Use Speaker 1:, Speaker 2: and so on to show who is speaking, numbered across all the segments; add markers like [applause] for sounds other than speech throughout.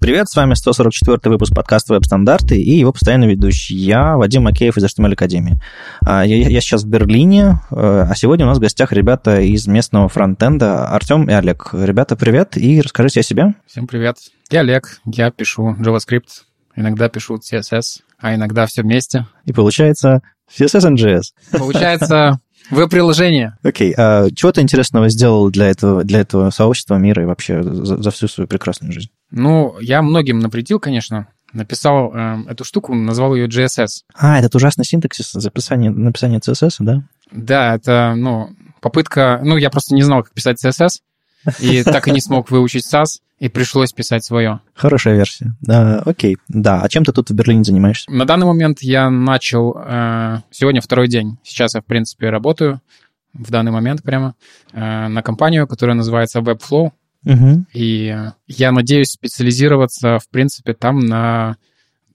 Speaker 1: Привет, с вами 144 выпуск подкаста «Веб-стандарты» и его постоянный ведущий. Я, Вадим Макеев из HTML Академии. А, я, я сейчас в Берлине, э, а сегодня у нас в гостях ребята из местного фронтенда Артем и Олег. Ребята, привет, и расскажите о себе.
Speaker 2: Всем привет. Я Олег, я пишу JavaScript, иногда пишу CSS, а иногда все вместе.
Speaker 1: И получается CSS and JS.
Speaker 2: Получается [laughs] Веб-приложение.
Speaker 1: Окей. Okay. А чего ты интересного сделал для этого, для этого сообщества мира и вообще за, за всю свою прекрасную жизнь?
Speaker 2: Ну, я многим напретил, конечно. Написал э, эту штуку, назвал ее GSS.
Speaker 1: А, этот ужасный синтаксис записания, написания CSS, да?
Speaker 2: Да, это, ну, попытка... Ну, я просто не знал, как писать CSS, и так и не смог выучить SAS, и пришлось писать свое.
Speaker 1: Хорошая версия. А, окей, да. А чем ты тут в Берлине занимаешься?
Speaker 2: На данный момент я начал... Э, сегодня второй день. Сейчас я, в принципе, работаю в данный момент прямо э, на компанию, которая называется Webflow. Угу. И я надеюсь специализироваться, в принципе, там на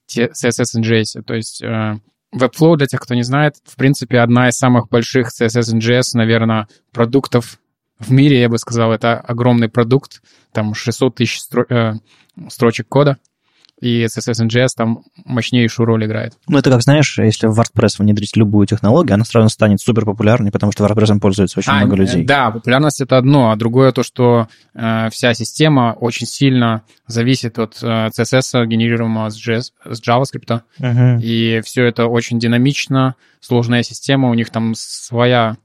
Speaker 2: CSS JS. То есть э, Webflow, для тех, кто не знает, в принципе, одна из самых больших CSS JS, наверное, продуктов в мире, я бы сказал, это огромный продукт, там 600 тысяч стро- э, строчек кода и CSS JS там мощнейшую роль играет.
Speaker 1: Ну, это как, знаешь, если в WordPress внедрить любую технологию, она сразу станет супер популярной, потому что WordPress пользуется очень а, много людей.
Speaker 2: Да, популярность — это одно, а другое то, что э, вся система очень сильно зависит от э, CSS, генерируемого с, JS, с JavaScript, uh-huh. и все это очень динамично, сложная система, у них там своя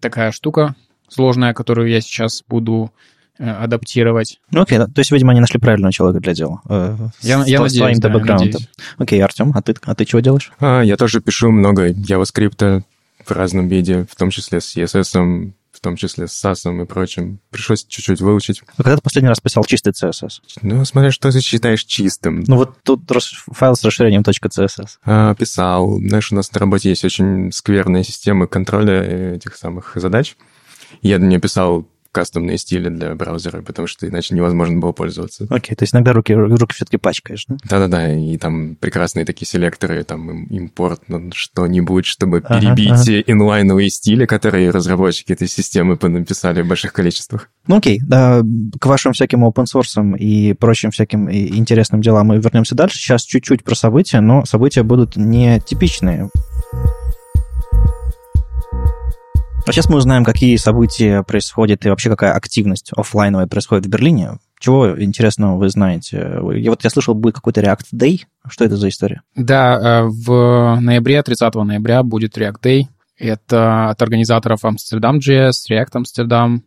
Speaker 2: такая штука сложная, которую я сейчас буду Э, адаптировать.
Speaker 1: Ну, окей, то есть, видимо, они нашли правильного человека для дела.
Speaker 2: Э, я, я надеюсь, своим
Speaker 1: да, надеюсь. Окей, Артем, а ты, а ты чего делаешь?
Speaker 3: А, я тоже пишу много JavaScript в разном виде, в том числе с CSS, в том числе с SAS и прочим. Пришлось чуть-чуть выучить.
Speaker 1: А когда ты последний раз писал чистый CSS?
Speaker 3: Ну, смотря что ты считаешь чистым.
Speaker 1: Ну, вот тут файл с расширением .css.
Speaker 3: А, писал. Знаешь, у нас на работе есть очень скверные системы контроля этих самых задач. Я нее писал кастомные стили для браузера, потому что иначе невозможно было пользоваться.
Speaker 1: Окей, okay, то есть иногда руки, руки все-таки пачкаешь, да?
Speaker 3: Да-да-да, и там прекрасные такие селекторы, там импорт на что-нибудь, чтобы ага, перебить ага. инлайновые стили, которые разработчики этой системы написали в больших количествах.
Speaker 1: Ну окей, да, к вашим всяким open source и прочим всяким интересным делам мы вернемся дальше. Сейчас чуть-чуть про события, но события будут не типичные. А сейчас мы узнаем, какие события происходят и вообще какая активность офлайновая происходит в Берлине. Чего интересного вы знаете? Я вот я слышал, будет какой-то React Day. Что это за история?
Speaker 2: Да, э, в ноябре, 30 ноября будет React Day. Это от организаторов Amsterdam.js, React Amsterdam,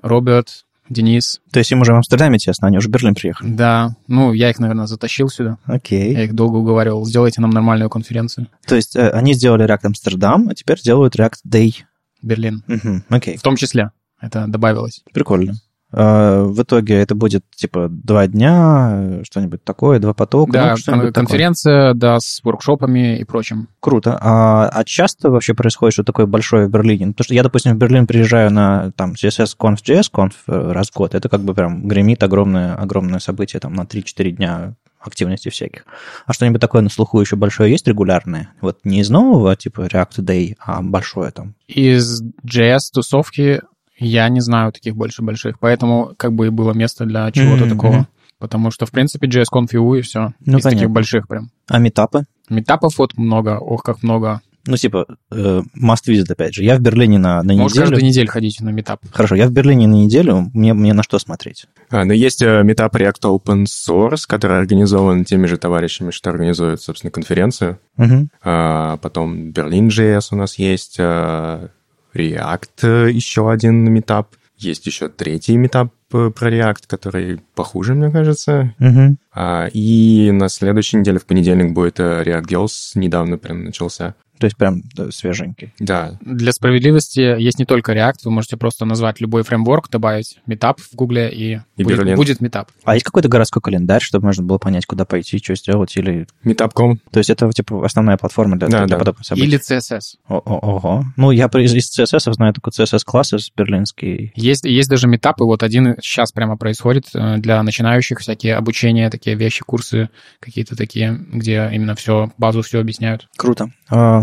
Speaker 2: Роберт, Денис.
Speaker 1: То есть им уже в Амстердаме тесно, они уже в Берлин приехали?
Speaker 2: Да, ну, я их, наверное, затащил сюда.
Speaker 1: Окей.
Speaker 2: Я их долго уговаривал, сделайте нам нормальную конференцию.
Speaker 1: То есть э, они сделали React Amsterdam, а теперь делают React Day
Speaker 2: Берлин.
Speaker 1: Угу, окей.
Speaker 2: В том числе это добавилось.
Speaker 1: Прикольно. А, в итоге это будет типа два дня, что-нибудь такое, два потока.
Speaker 2: Да, ну, конференция, такое. да, с воркшопами и прочим.
Speaker 1: Круто. А, а часто вообще происходит что такое большое в Берлине? Потому что я, допустим, в Берлин приезжаю на там CSS Conf, JS Conf э, раз в год. Это как бы прям гремит огромное, огромное событие там на 3-4 дня активности всяких. А что-нибудь такое на слуху еще большое есть регулярное? Вот не из нового, типа React Day, а большое там.
Speaker 2: Из JS-тусовки я не знаю таких больше больших, поэтому как бы и было место для чего-то mm-hmm. такого. Потому что, в принципе, JS-Conf и все. Ну, из понятно. таких больших прям.
Speaker 1: А метапы?
Speaker 2: Метапов вот много, ох, как много
Speaker 1: ну, типа, э, must visit, опять же. Я в Берлине на, на
Speaker 2: Можешь неделю. каждую неделю ходить на метап.
Speaker 1: Хорошо, я в Берлине на неделю, мне, мне на что смотреть?
Speaker 3: А, ну, есть э, метап React Open Source, который организован теми же товарищами, что организуют, собственно, конференцию. Угу. А, потом Berlin.js у нас есть, а, React еще один метап. Есть еще третий метап про React, который похуже, мне кажется. Угу. А, и на следующей неделе, в понедельник, будет React Girls, недавно прям начался.
Speaker 1: То есть прям свеженький.
Speaker 3: Да.
Speaker 2: Для справедливости есть не только React, вы можете просто назвать любой фреймворк, добавить метап в Гугле, и, и будет, будет метап.
Speaker 1: А есть какой-то городской календарь, чтобы можно было понять, куда пойти, что сделать, или...
Speaker 3: Meetup.com.
Speaker 1: То есть это, типа, основная платформа для, да, для да. подобных событий?
Speaker 2: Или CSS.
Speaker 1: О -о Ого. Ну, я из, из CSS знаю только CSS-классы берлинский.
Speaker 2: Есть, есть даже метапы, вот один сейчас прямо происходит э, для начинающих, всякие обучения, такие вещи, курсы какие-то такие, где именно все, базу все объясняют.
Speaker 1: Круто.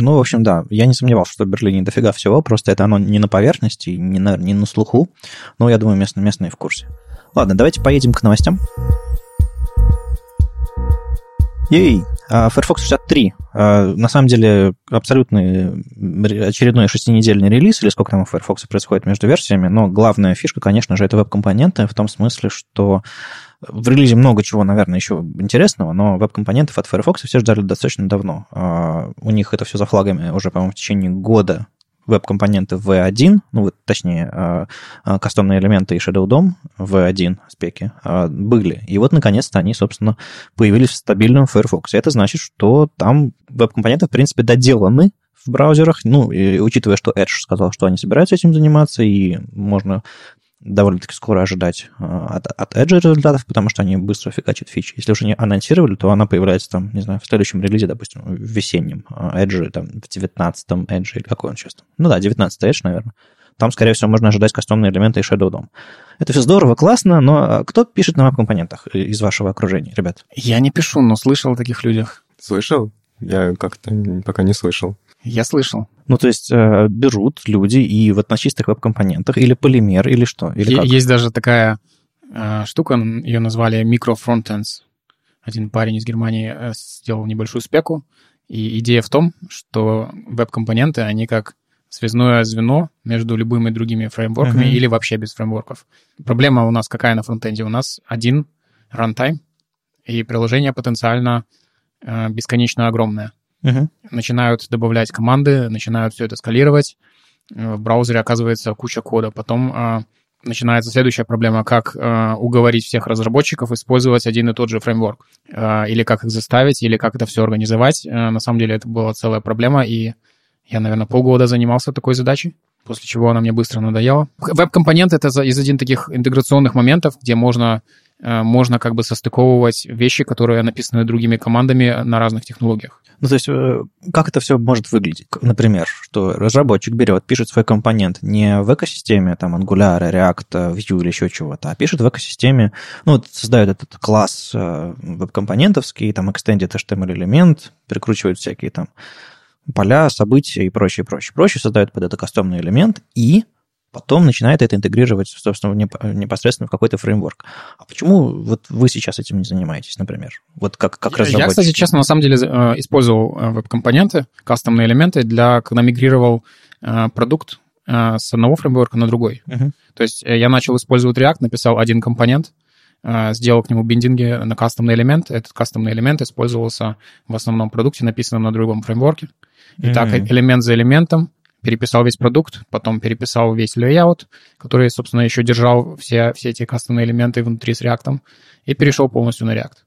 Speaker 1: Ну, в общем, да, я не сомневался, что в Берлине дофига всего, просто это оно не на поверхности, не на, не на слуху, но я думаю, местные, местные в курсе. Ладно, давайте поедем к новостям. Ей! А, Firefox 63. А, на самом деле, абсолютно очередной шестинедельный релиз, или сколько там у Firefox происходит между версиями, но главная фишка, конечно же, это веб-компоненты, в том смысле, что в релизе много чего, наверное, еще интересного, но веб-компонентов от Firefox все ждали достаточно давно. А, у них это все за флагами уже, по-моему, в течение года веб-компоненты V1, ну, вот, точнее, а, а, кастомные элементы и Shadow DOM V1 спеки были. И вот, наконец-то, они, собственно, появились в стабильном Firefox. И это значит, что там веб-компоненты, в принципе, доделаны в браузерах, ну, и учитывая, что Edge сказал, что они собираются этим заниматься, и можно довольно-таки скоро ожидать а, от, от Edge результатов, потому что они быстро фигачат фичи. Если уже не анонсировали, то она появляется там, не знаю, в следующем релизе, допустим, в весеннем а, Edge, там, в 19-м Edge, или какой он сейчас там. Ну да, 19 Edge, наверное. Там, скорее всего, можно ожидать кастомные элементы и Shadow DOM. Это все здорово, классно, но а, кто пишет на веб-компонентах из вашего окружения, ребят?
Speaker 2: Я не пишу, но слышал о таких людях.
Speaker 3: Слышал? Я как-то пока не слышал.
Speaker 2: Я слышал.
Speaker 1: Ну, то есть э, берут люди и вот на чистых веб-компонентах или полимер, или что? Или
Speaker 2: как? Есть даже такая э, штука, ее назвали micro-frontends. Один парень из Германии э, сделал небольшую спеку, и идея в том, что веб-компоненты, они как связное звено между любыми другими фреймворками uh-huh. или вообще без фреймворков. Проблема у нас какая на фронтенде? У нас один runtime, и приложение потенциально э, бесконечно огромное. Угу. Начинают добавлять команды, начинают все это скалировать. В браузере оказывается куча кода. Потом э, начинается следующая проблема, как э, уговорить всех разработчиков использовать один и тот же фреймворк. Э, или как их заставить, или как это все организовать. Э, на самом деле это была целая проблема, и я, наверное, полгода занимался такой задачей после чего она мне быстро надоела. Веб-компонент — это из один таких интеграционных моментов, где можно, можно как бы состыковывать вещи, которые написаны другими командами на разных технологиях.
Speaker 1: Ну, то есть, э, как это все может выглядеть? Например, что разработчик берет, пишет свой компонент не в экосистеме, там, Angular, React, Vue или еще чего-то, а пишет в экосистеме, ну, вот создает этот класс э, веб-компонентовский, там, extended HTML-элемент, прикручивает всякие там поля, события и прочее, прочее, прочее, создает под это кастомный элемент и потом начинает это интегрировать, собственно, непосредственно в какой-то фреймворк. А почему вот вы сейчас этим не занимаетесь, например? Вот как, как разработчик?
Speaker 2: Я, кстати, честно, на самом деле э, использовал э, веб-компоненты, кастомные элементы, для, когда мигрировал э, продукт с одного фреймворка на другой. Uh-huh. То есть я начал использовать React, написал один компонент, сделал к нему биндинги на кастомный элемент. Этот кастомный элемент использовался в основном продукте, написанном на другом фреймворке. И mm-hmm. так элемент за элементом переписал весь продукт, потом переписал весь layout, который, собственно, еще держал все, все эти кастомные элементы внутри с React, и перешел полностью на React.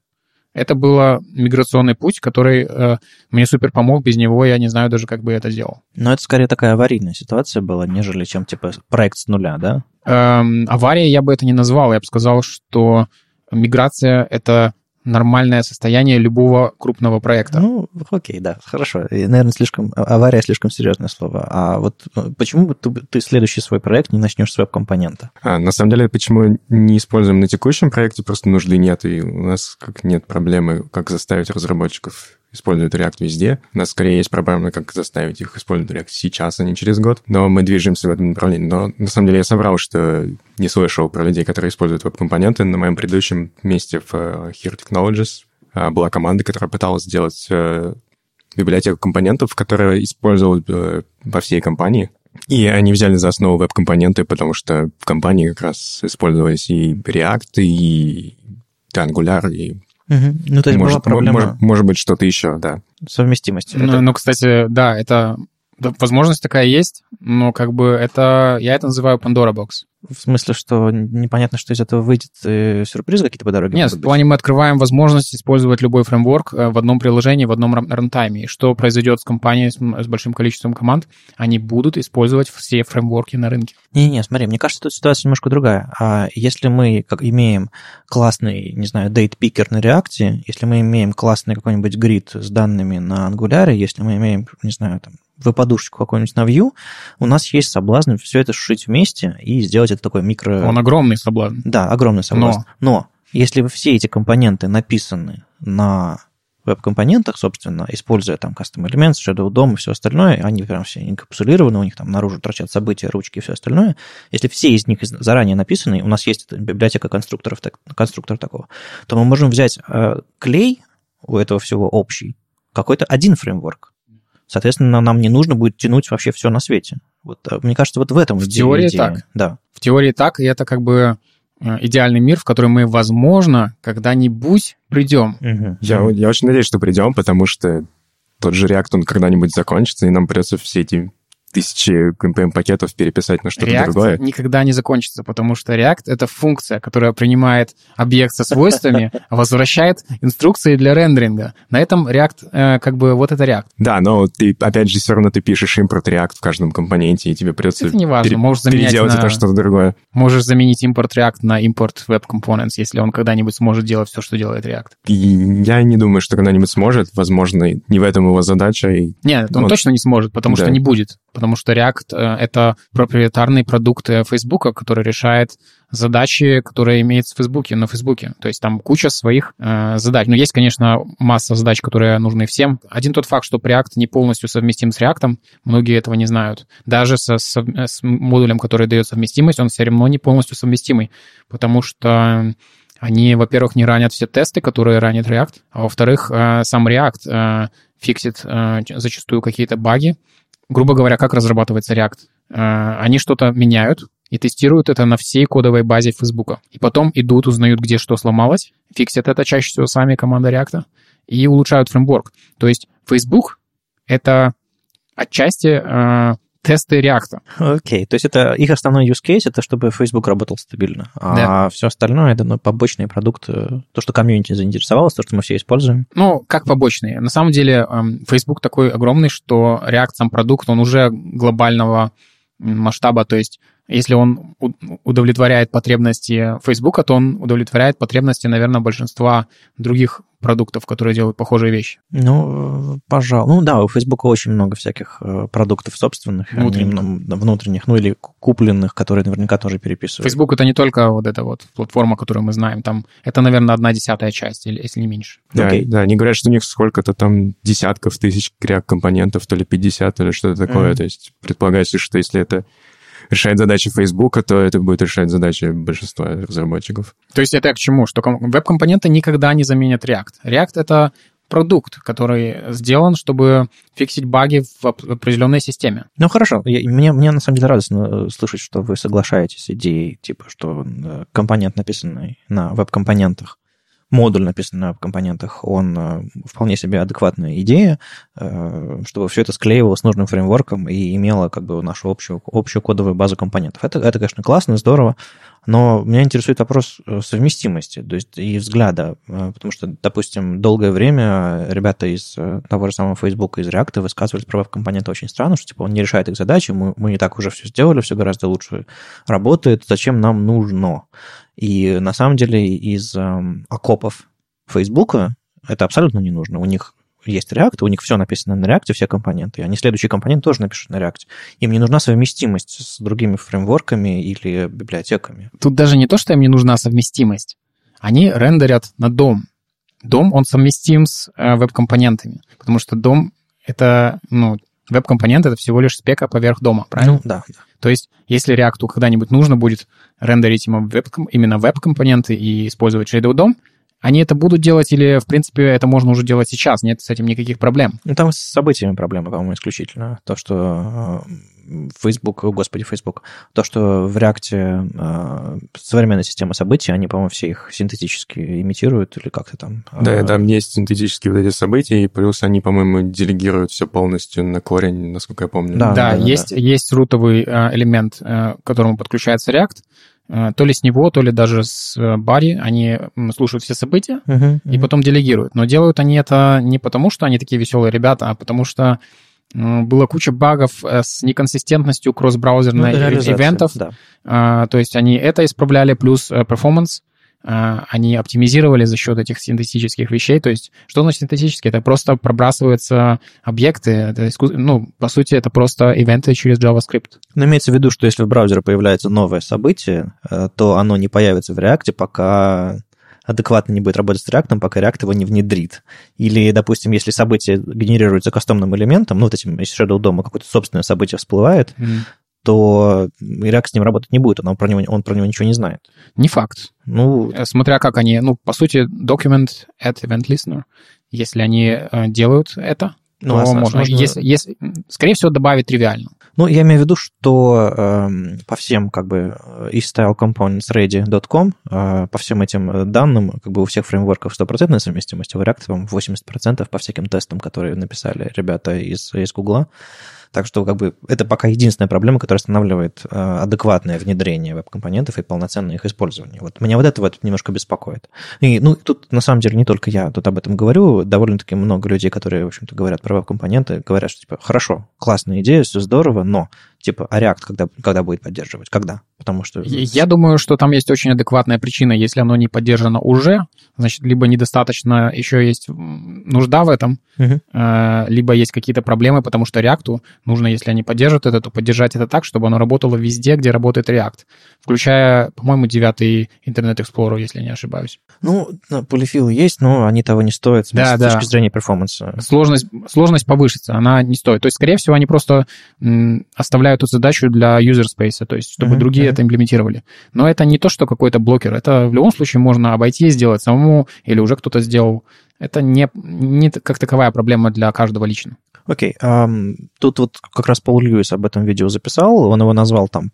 Speaker 2: Это был миграционный путь, который э, мне супер помог. Без него я не знаю даже, как бы это сделал.
Speaker 1: Но это скорее такая аварийная ситуация была, нежели чем типа проект с нуля, да?
Speaker 2: Эм, авария я бы это не назвал. Я бы сказал, что миграция — это нормальное состояние любого крупного проекта.
Speaker 1: Ну, окей, да, хорошо. И, наверное, слишком авария слишком серьезное слово. А вот ну, почему ты, ты следующий свой проект не начнешь с веб-компонента?
Speaker 3: А, на самом деле, почему не используем на текущем проекте, просто нужды нет, и у нас как нет проблемы, как заставить разработчиков используют React везде. У нас скорее есть проблема, как заставить их использовать React сейчас, а не через год. Но мы движемся в этом направлении. Но на самом деле я собрал, что не слышал про людей, которые используют веб-компоненты. На моем предыдущем месте в э, Here Technologies э, была команда, которая пыталась сделать э, библиотеку компонентов, которая использовалась во всей компании. И они взяли за основу веб-компоненты, потому что в компании как раз использовались и React, и Angular, и
Speaker 1: Угу. Ну, то есть может, была проблема...
Speaker 3: Может, может быть, что-то еще, да.
Speaker 1: Совместимость.
Speaker 2: Ну, это... ну, кстати, да, это возможность такая есть, но как бы это... Я это называю Pandora Box.
Speaker 1: В смысле, что непонятно, что из этого выйдет, э, сюрпризы какие-то по дороге?
Speaker 2: Нет, в плане мы открываем возможность использовать любой фреймворк э, в одном приложении, в одном рантайме. И что произойдет с компанией с, с большим количеством команд? Они будут использовать все фреймворки на рынке.
Speaker 1: Не-не, смотри, мне кажется, тут ситуация немножко другая. А если мы как имеем классный, не знаю, дейт-пикер на React, если мы имеем классный какой-нибудь грид с данными на Angular, если мы имеем, не знаю, там, в подушечку какую-нибудь на Vue, у нас есть соблазн все это сшить вместе и сделать это такой микро...
Speaker 2: Он огромный соблазн.
Speaker 1: Да, огромный соблазн. Но, Но если все эти компоненты написаны на веб-компонентах, собственно, используя там custom elements, Shadow DOM и все остальное, они прям все инкапсулированы, у них там наружу торчат события, ручки и все остальное. Если все из них заранее написаны, у нас есть библиотека конструкторов, конструктор такого, то мы можем взять э, клей, у этого всего общий. Какой-то один фреймворк. Соответственно, нам не нужно будет тянуть вообще все на свете. Вот, э, мне кажется, вот в этом
Speaker 2: в теории идея. так. Да. В теории так, и это как бы э, идеальный мир, в который мы, возможно, когда-нибудь придем.
Speaker 3: Угу. Я, я очень надеюсь, что придем, потому что тот же React, он когда-нибудь закончится, и нам придется все эти тысячи NPM-пакетов переписать на что-то
Speaker 2: React
Speaker 3: другое.
Speaker 2: никогда не закончится, потому что React — это функция, которая принимает объект со свойствами, [laughs] возвращает инструкции для рендеринга. На этом React, э, как бы, вот это React.
Speaker 3: Да, но ты, опять же, все равно ты пишешь импорт React в каждом компоненте, и тебе придется
Speaker 2: это не важно. Пере- Можешь заменять
Speaker 3: переделать
Speaker 2: на...
Speaker 3: это что-то другое.
Speaker 2: Можешь заменить импорт React на импорт Web Components, если он когда-нибудь сможет делать все, что делает React.
Speaker 3: И я не думаю, что когда-нибудь сможет. Возможно, не в этом его задача. И...
Speaker 2: Нет, он вот. точно не сможет, потому да. что не будет. Потому что React — это проприетарный продукт Facebook, который решает задачи, которые имеются в Facebook, на Facebook. То есть там куча своих э, задач. Но есть, конечно, масса задач, которые нужны всем. Один тот факт, что React не полностью совместим с React, многие этого не знают. Даже со, со, с модулем, который дает совместимость, он все равно не полностью совместимый, потому что они, во-первых, не ранят все тесты, которые ранит React, а во-вторых, э, сам React э, фиксит э, зачастую какие-то баги, грубо говоря, как разрабатывается React. Э, они что-то меняют и тестируют это на всей кодовой базе Facebook. И потом идут, узнают, где что сломалось, фиксят это чаще всего сами команда React и улучшают фреймворк. То есть Facebook — это отчасти э, тесты React.
Speaker 1: Окей, okay. то есть это их основной use case, это чтобы Facebook работал стабильно, а да. все остальное это ну, побочный продукт, э, то, что комьюнити заинтересовалось, то, что мы все используем.
Speaker 2: Ну, как побочные? На самом деле эм, Facebook такой огромный, что React сам продукт, он уже глобального масштаба, то есть если он удовлетворяет потребности Facebook, то он удовлетворяет потребности, наверное, большинства других продуктов, которые делают похожие вещи.
Speaker 1: Ну, пожалуй. Ну да, у Facebook очень много всяких э, продуктов собственных, внутренних, они, внутренних ну или купленных, которые наверняка тоже переписывают.
Speaker 2: Facebook это не только вот эта вот платформа, которую мы знаем, там это, наверное, одна десятая часть, если не меньше.
Speaker 3: Да, okay. да, они говорят, что у них сколько-то там десятков тысяч компонентов, то ли 50, то ли что-то такое. Mm-hmm. То есть предполагается, что если это решает задачи Facebook, то это будет решать задачи большинства разработчиков.
Speaker 2: То есть это к чему? Что веб-компоненты никогда не заменят React. React — это продукт, который сделан, чтобы фиксить баги в определенной системе.
Speaker 1: Ну хорошо, я, мне, мне на самом деле радостно э, слышать, что вы соглашаетесь с идеей, типа, что э, компонент, написанный на веб-компонентах, модуль, написанный на компонентах, он э, вполне себе адекватная идея, э, чтобы все это склеивалось с нужным фреймворком и имело как бы нашу общую, общую кодовую базу компонентов. Это, это, конечно, классно, здорово, но меня интересует вопрос э, совместимости то есть и взгляда, потому что, допустим, долгое время ребята из того же самого Facebook, из React высказывались про веб-компоненты очень странно, что типа он не решает их задачи, мы, мы не так уже все сделали, все гораздо лучше работает, зачем нам нужно? И на самом деле из э, окопов Фейсбука это абсолютно не нужно. У них есть React, у них все написано на React, все компоненты. Они следующий компонент тоже напишут на React. Им не нужна совместимость с другими фреймворками или библиотеками.
Speaker 2: Тут даже не то, что им не нужна совместимость. Они рендерят на дом. Дом, он совместим с э, веб-компонентами, потому что дом — это, ну, Веб-компонент — это всего лишь спека поверх дома, правильно? Ну,
Speaker 1: да.
Speaker 2: То есть, если React когда-нибудь нужно будет рендерить именно веб-компоненты и использовать Shadow DOM, они это будут делать или, в принципе, это можно уже делать сейчас? Нет с этим никаких проблем?
Speaker 1: Ну, там с событиями проблемы, по-моему, исключительно. То, что э, Facebook, господи, Facebook, то, что в React э, современная система событий, они, по-моему, все их синтетически имитируют или как-то там.
Speaker 3: Да, э, там есть синтетические вот эти события, и плюс они, по-моему, делегируют все полностью на корень, насколько я помню.
Speaker 2: Да, да, да есть, да. есть рутовый э, элемент, к которому подключается React, то ли с него, то ли даже с Барри, они слушают все события uh-huh, uh-huh. и потом делегируют. Но делают они это не потому, что они такие веселые ребята, а потому что была куча багов э, с неконсистентностью кросс-браузерных ну, ивентов. Да. А, то есть они это исправляли, плюс э, performance а, они оптимизировали за счет этих синтетических вещей. То есть, что значит синтетически? Это просто пробрасываются объекты. Это искус... Ну, по сути, это просто ивенты через JavaScript.
Speaker 1: Но имеется в виду, что если в браузере появляется новое событие, э, то оно не появится в React, пока адекватно не будет работать с React, пока React его не внедрит. Или, допустим, если событие генерируется кастомным элементом, ну, вот этим, если Shadow DOM какое-то собственное событие всплывает, mm то React с ним работать не будет, он про него, он про него ничего не знает.
Speaker 2: Не факт. Ну, э, смотря как они, ну, по сути, document at event listener, Если они делают это, ну, то можно. можно... Если, если, скорее всего, добавить тривиально.
Speaker 1: Ну, я имею в виду, что э, по всем как бы и style components ready.com, э, по всем этим данным, как бы у всех фреймворков стопроцентная совместимость, у React, по 80% по всяким тестам, которые написали ребята из, из Google. Так что как бы это пока единственная проблема, которая останавливает э, адекватное внедрение веб-компонентов и полноценное их использование. Вот меня вот это вот немножко беспокоит. И, ну, тут на самом деле не только я тут об этом говорю, довольно-таки много людей, которые, в общем-то, говорят про веб-компоненты, говорят, что, типа, хорошо, классная идея, все здорово, но Типа, а React когда, когда будет поддерживать? Когда? Потому что...
Speaker 2: Я думаю, что там есть очень адекватная причина. Если оно не поддержано уже, значит, либо недостаточно еще есть нужда в этом, угу. либо есть какие-то проблемы, потому что React нужно, если они поддержат это, то поддержать это так, чтобы оно работало везде, где работает React. Включая, по-моему, девятый Internet Explorer, если не ошибаюсь.
Speaker 1: Ну, полифилы есть, но они того не стоят да, с да. точки зрения перформанса.
Speaker 2: Сложность, сложность повышится, она не стоит. То есть, скорее всего, они просто оставляют эту задачу для user space, то есть чтобы uh-huh, другие uh-huh. это имплементировали. Но это не то, что какой-то блокер. Это в любом случае можно обойти, сделать самому, или уже кто-то сделал. Это не, не как таковая проблема для каждого лично.
Speaker 1: Окей, okay. um, тут вот как раз Пол Льюис об этом видео записал, он его назвал там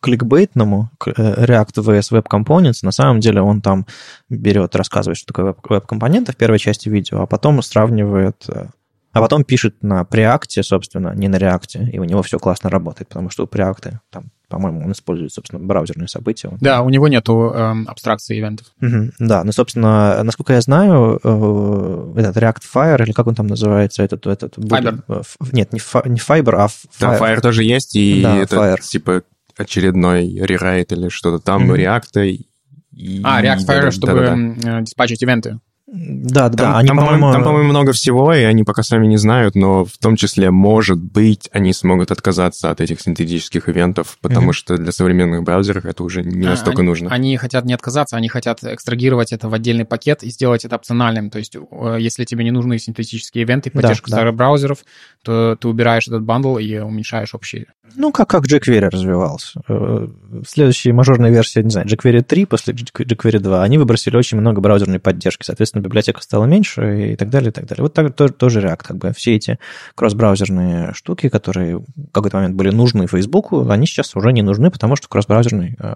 Speaker 1: кликбейтному э, React vs Web Components. На самом деле он там берет, рассказывает, что такое веб-компоненты в первой части видео, а потом сравнивает э, а потом пишет на Preact, собственно, не на React, и у него все классно работает, потому что у Preact, там, по-моему, он использует, собственно, браузерные события.
Speaker 2: Да, у него нету э, абстракции ивентов.
Speaker 1: Угу, да, ну, собственно, насколько я знаю, э, этот React Fire, или как он там называется, этот... этот
Speaker 2: Fiber.
Speaker 1: Э, нет, не, фа, не Fiber, а Fire.
Speaker 3: Да, Fire тоже есть, и да, это Fire. типа очередной рерайт или что-то там, mm React.
Speaker 2: И, а, React Fire, да, чтобы да, да, да. диспатчить ивенты.
Speaker 1: Да, да,
Speaker 3: там,
Speaker 1: они,
Speaker 3: там, по-моему, там, по-моему, много всего, и они пока сами не знают, но в том числе, может быть, они смогут отказаться от этих синтетических ивентов, потому mm-hmm. что для современных браузеров это уже не а, настолько
Speaker 2: они,
Speaker 3: нужно.
Speaker 2: Они хотят не отказаться, они хотят экстрагировать это в отдельный пакет и сделать это опциональным. То есть, если тебе не нужны синтетические ивенты, поддержка да, старых да. браузеров, то ты убираешь этот бандл и уменьшаешь общий
Speaker 1: ну, как, как jQuery развивался. Э, следующая мажорная версия, не знаю, jQuery 3 после jQuery 2, они выбросили очень много браузерной поддержки. Соответственно, библиотека стала меньше и так далее, и так далее. Вот так тоже, тоже React. Как бы все эти кросс-браузерные штуки, которые в какой-то момент были нужны Фейсбуку, они сейчас уже не нужны, потому что кросс-браузерный э,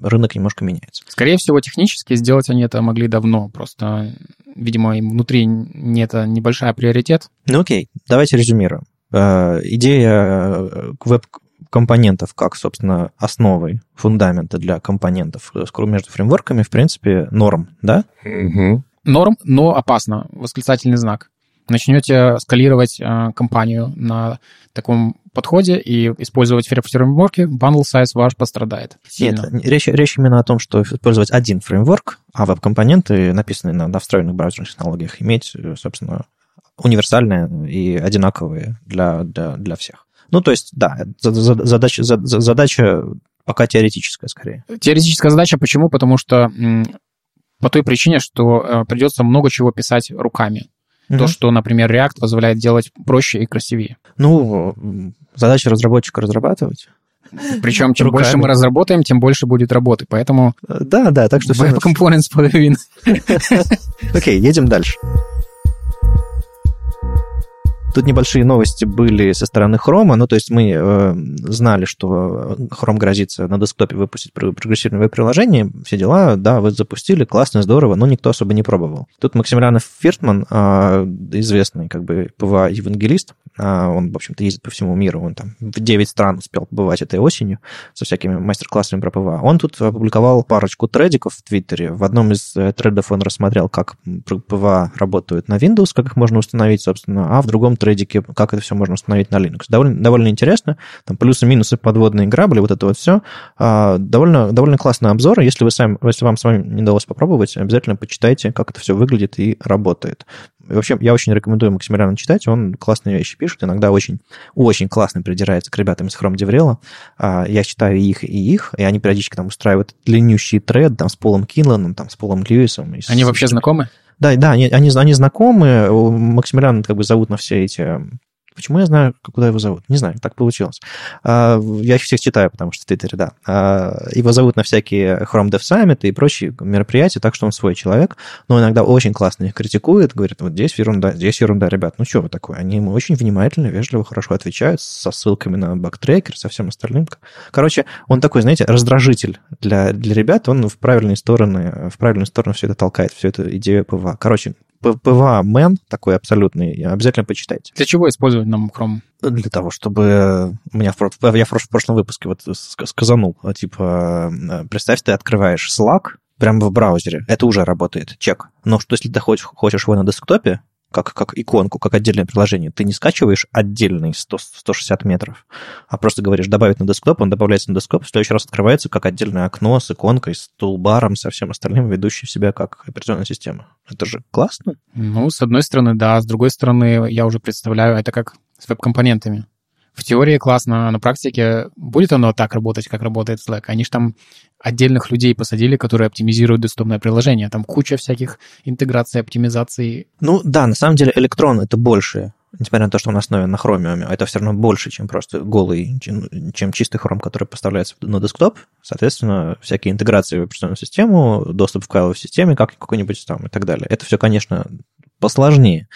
Speaker 1: рынок немножко меняется.
Speaker 2: Скорее всего, технически сделать они это могли давно. Просто, видимо, им внутри не это небольшая приоритет.
Speaker 1: Ну окей, давайте резюмируем. Э, идея веб компонентов как, собственно, основой, фундамента для компонентов между фреймворками, в принципе, норм, да?
Speaker 3: Угу.
Speaker 2: Норм, но опасно. Восклицательный знак. Начнете скалировать э, компанию на таком подходе и использовать фреймворки, bundle size ваш пострадает.
Speaker 1: Сильно. Нет, речь, речь именно о том, что использовать один фреймворк, а веб-компоненты, написанные на, на встроенных браузерных технологиях, иметь, собственно, универсальные и одинаковые для, для, для всех. Ну, то есть, да, задача, задача пока теоретическая скорее.
Speaker 2: Теоретическая задача почему? Потому что по той причине, что э, придется много чего писать руками. Угу. То, что, например, React позволяет делать проще и красивее.
Speaker 1: Ну, задача разработчика разрабатывать.
Speaker 2: Причем, чем руками. больше мы разработаем, тем больше будет работы. Поэтому...
Speaker 1: Да, да, так что...
Speaker 2: Web Components половина. [laughs]
Speaker 1: Окей, едем дальше. Тут небольшие новости были со стороны Chrome. Ну, то есть мы э, знали, что Chrome грозится на десктопе выпустить прогрессивное приложение, все дела, да, вы запустили, классно, здорово, но никто особо не пробовал. Тут Максимилиан Фиртман, э, известный как бы PWA-евангелист, э, он, в общем-то, ездит по всему миру, он там в 9 стран успел побывать этой осенью со всякими мастер-классами про PWA. Он тут опубликовал парочку тредиков в Твиттере. В одном из э, тредов он рассмотрел, как PWA работают на Windows, как их можно установить, собственно, а в другом тредике, как это все можно установить на Linux. Довольно, довольно интересно. Там плюсы-минусы, подводные грабли, вот это вот все. А, довольно, довольно классный обзор. Если, вы сами, если вам с вами не удалось попробовать, обязательно почитайте, как это все выглядит и работает. И вообще, я очень рекомендую Максимилиана читать. Он классные вещи пишет, иногда очень, очень классно придирается к ребятам из Chrome DevRel. А, я читаю их, и их, и они периодически там устраивают длиннющий тред там, с Полом Кинланом, там, с Полом Льюисом.
Speaker 2: Они вообще знакомы?
Speaker 1: Да, да, они, они, они знакомы. Максимилиан как бы зовут на все эти Почему я знаю, куда его зовут? Не знаю, так получилось. А, я их всех читаю, потому что в Твиттере, да. А, его зовут на всякие Chrome Dev Summit и прочие мероприятия, так что он свой человек, но иногда очень классно их критикует, говорит, вот здесь ерунда, здесь ерунда, ребят, ну что вы такое? Они ему очень внимательно, вежливо, хорошо отвечают со ссылками на bug tracker, со всем остальным. Короче, он такой, знаете, раздражитель для, для ребят, он в правильные стороны, в правильную сторону все это толкает, всю эту идею PWA. Короче, Man такой абсолютный, обязательно почитайте.
Speaker 2: Для чего использовать нам Chrome?
Speaker 1: Для того, чтобы... У меня в, я в прошлом выпуске вот сказанул, типа, представь, ты открываешь Slack прямо в браузере, это уже работает, чек. Но что если ты хочешь, хочешь его на десктопе, как, как иконку, как отдельное приложение. Ты не скачиваешь отдельный 100, 160 метров, а просто говоришь добавить на десктоп, он добавляется на десктоп, в следующий раз открывается как отдельное окно с иконкой, с тулбаром, со всем остальным, ведущий себя как операционная система. Это же классно.
Speaker 2: Ну, с одной стороны, да. С другой стороны, я уже представляю это как с веб-компонентами в теории классно, а на практике будет оно так работать, как работает Slack? Они же там отдельных людей посадили, которые оптимизируют доступное приложение. Там куча всяких интеграций, оптимизаций.
Speaker 1: Ну да, на самом деле электрон — это больше несмотря на то, что он основан на хромиуме, это все равно больше, чем просто голый, чем, чем чистый хром, который поставляется на десктоп. Соответственно, всякие интеграции в операционную систему, доступ в файловой системе, как какой-нибудь там и так далее. Это все, конечно, посложнее.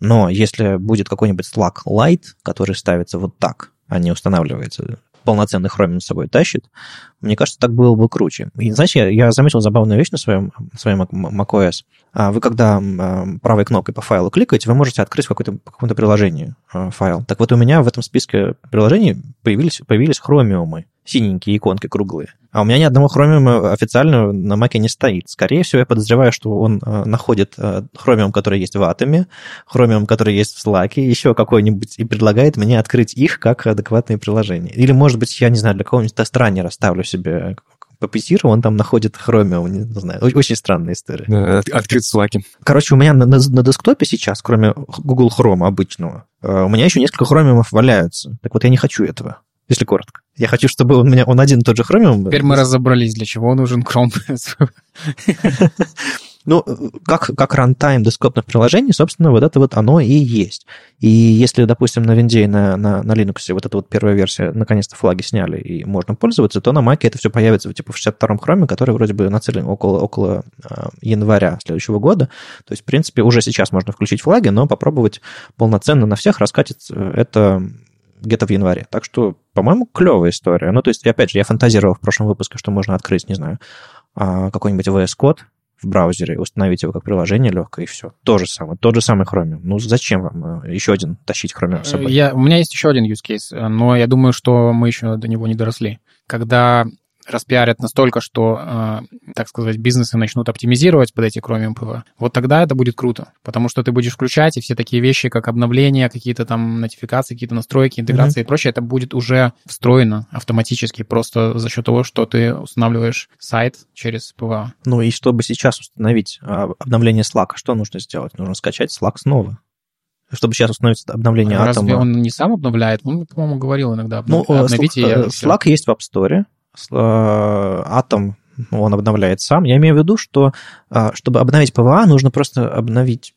Speaker 1: Но если будет какой-нибудь Slack Lite, который ставится вот так, а не устанавливается, полноценный Chromium с собой тащит, мне кажется, так было бы круче. И, знаете, я, заметил забавную вещь на своем, своем macOS. А вы, когда правой кнопкой по файлу кликаете, вы можете открыть какое-то, каком-то приложении а, файл. Так вот, у меня в этом списке приложений появились, появились хромиумы синенькие иконки круглые. А у меня ни одного хромиума официально на маке не стоит. Скорее всего, я подозреваю, что он э, находит э, который есть в Атоме, хромиум, который есть в Slack, еще какой-нибудь, и предлагает мне открыть их как адекватные приложения. Или, может быть, я не знаю, для кого-нибудь тестранера ставлю себе Puppeteer, он там находит хромиум, не знаю, очень странная история.
Speaker 3: Да, открыт Slack.
Speaker 1: Короче, у меня на, на, на десктопе сейчас, кроме Google Chrome обычного, э, у меня еще несколько хромиумов валяются. Так вот, я не хочу этого если коротко. Я хочу, чтобы у меня он один и тот же Chromium.
Speaker 2: Теперь мы разобрались, для чего нужен Chrome. [laughs]
Speaker 1: Ну, как, как рантайм десктопных приложений, собственно, вот это вот оно и есть. И если, допустим, на винде и на, на, на Linux вот эта вот первая версия, наконец-то флаги сняли и можно пользоваться, то на Mac это все появится типа в 62-м хроме, который вроде бы нацелен около, около э, января следующего года. То есть, в принципе, уже сейчас можно включить флаги, но попробовать полноценно на всех раскатить это где-то в январе. Так что, по-моему, клевая история. Ну, то есть, опять же, я фантазировал в прошлом выпуске, что можно открыть, не знаю, а, какой-нибудь VS Code в браузере, установить его как приложение легкое, и все. То же самое, тот же самый Chromium. Ну, зачем вам э, еще один тащить Chromium с собой?
Speaker 2: Я, у меня есть еще один use case, но я думаю, что мы еще до него не доросли. Когда распиарят настолько, что, э, так сказать, бизнесы начнут оптимизировать под эти Chromium PWA, вот тогда это будет круто, потому что ты будешь включать, и все такие вещи, как обновления, какие-то там нотификации, какие-то настройки, интеграции mm-hmm. и прочее, это будет уже встроено автоматически, просто за счет того, что ты устанавливаешь сайт через PWA.
Speaker 1: Ну и чтобы сейчас установить а, обновление Slack, что нужно сделать? Нужно скачать Slack снова чтобы сейчас установить обновление
Speaker 2: Разве
Speaker 1: атома.
Speaker 2: он не сам обновляет? Он, по-моему, говорил иногда, обнов... ну, обновите.
Speaker 1: Slack, Slack есть в App Store, Atom он обновляет сам. Я имею в виду, что а, чтобы обновить PWA, нужно просто обновить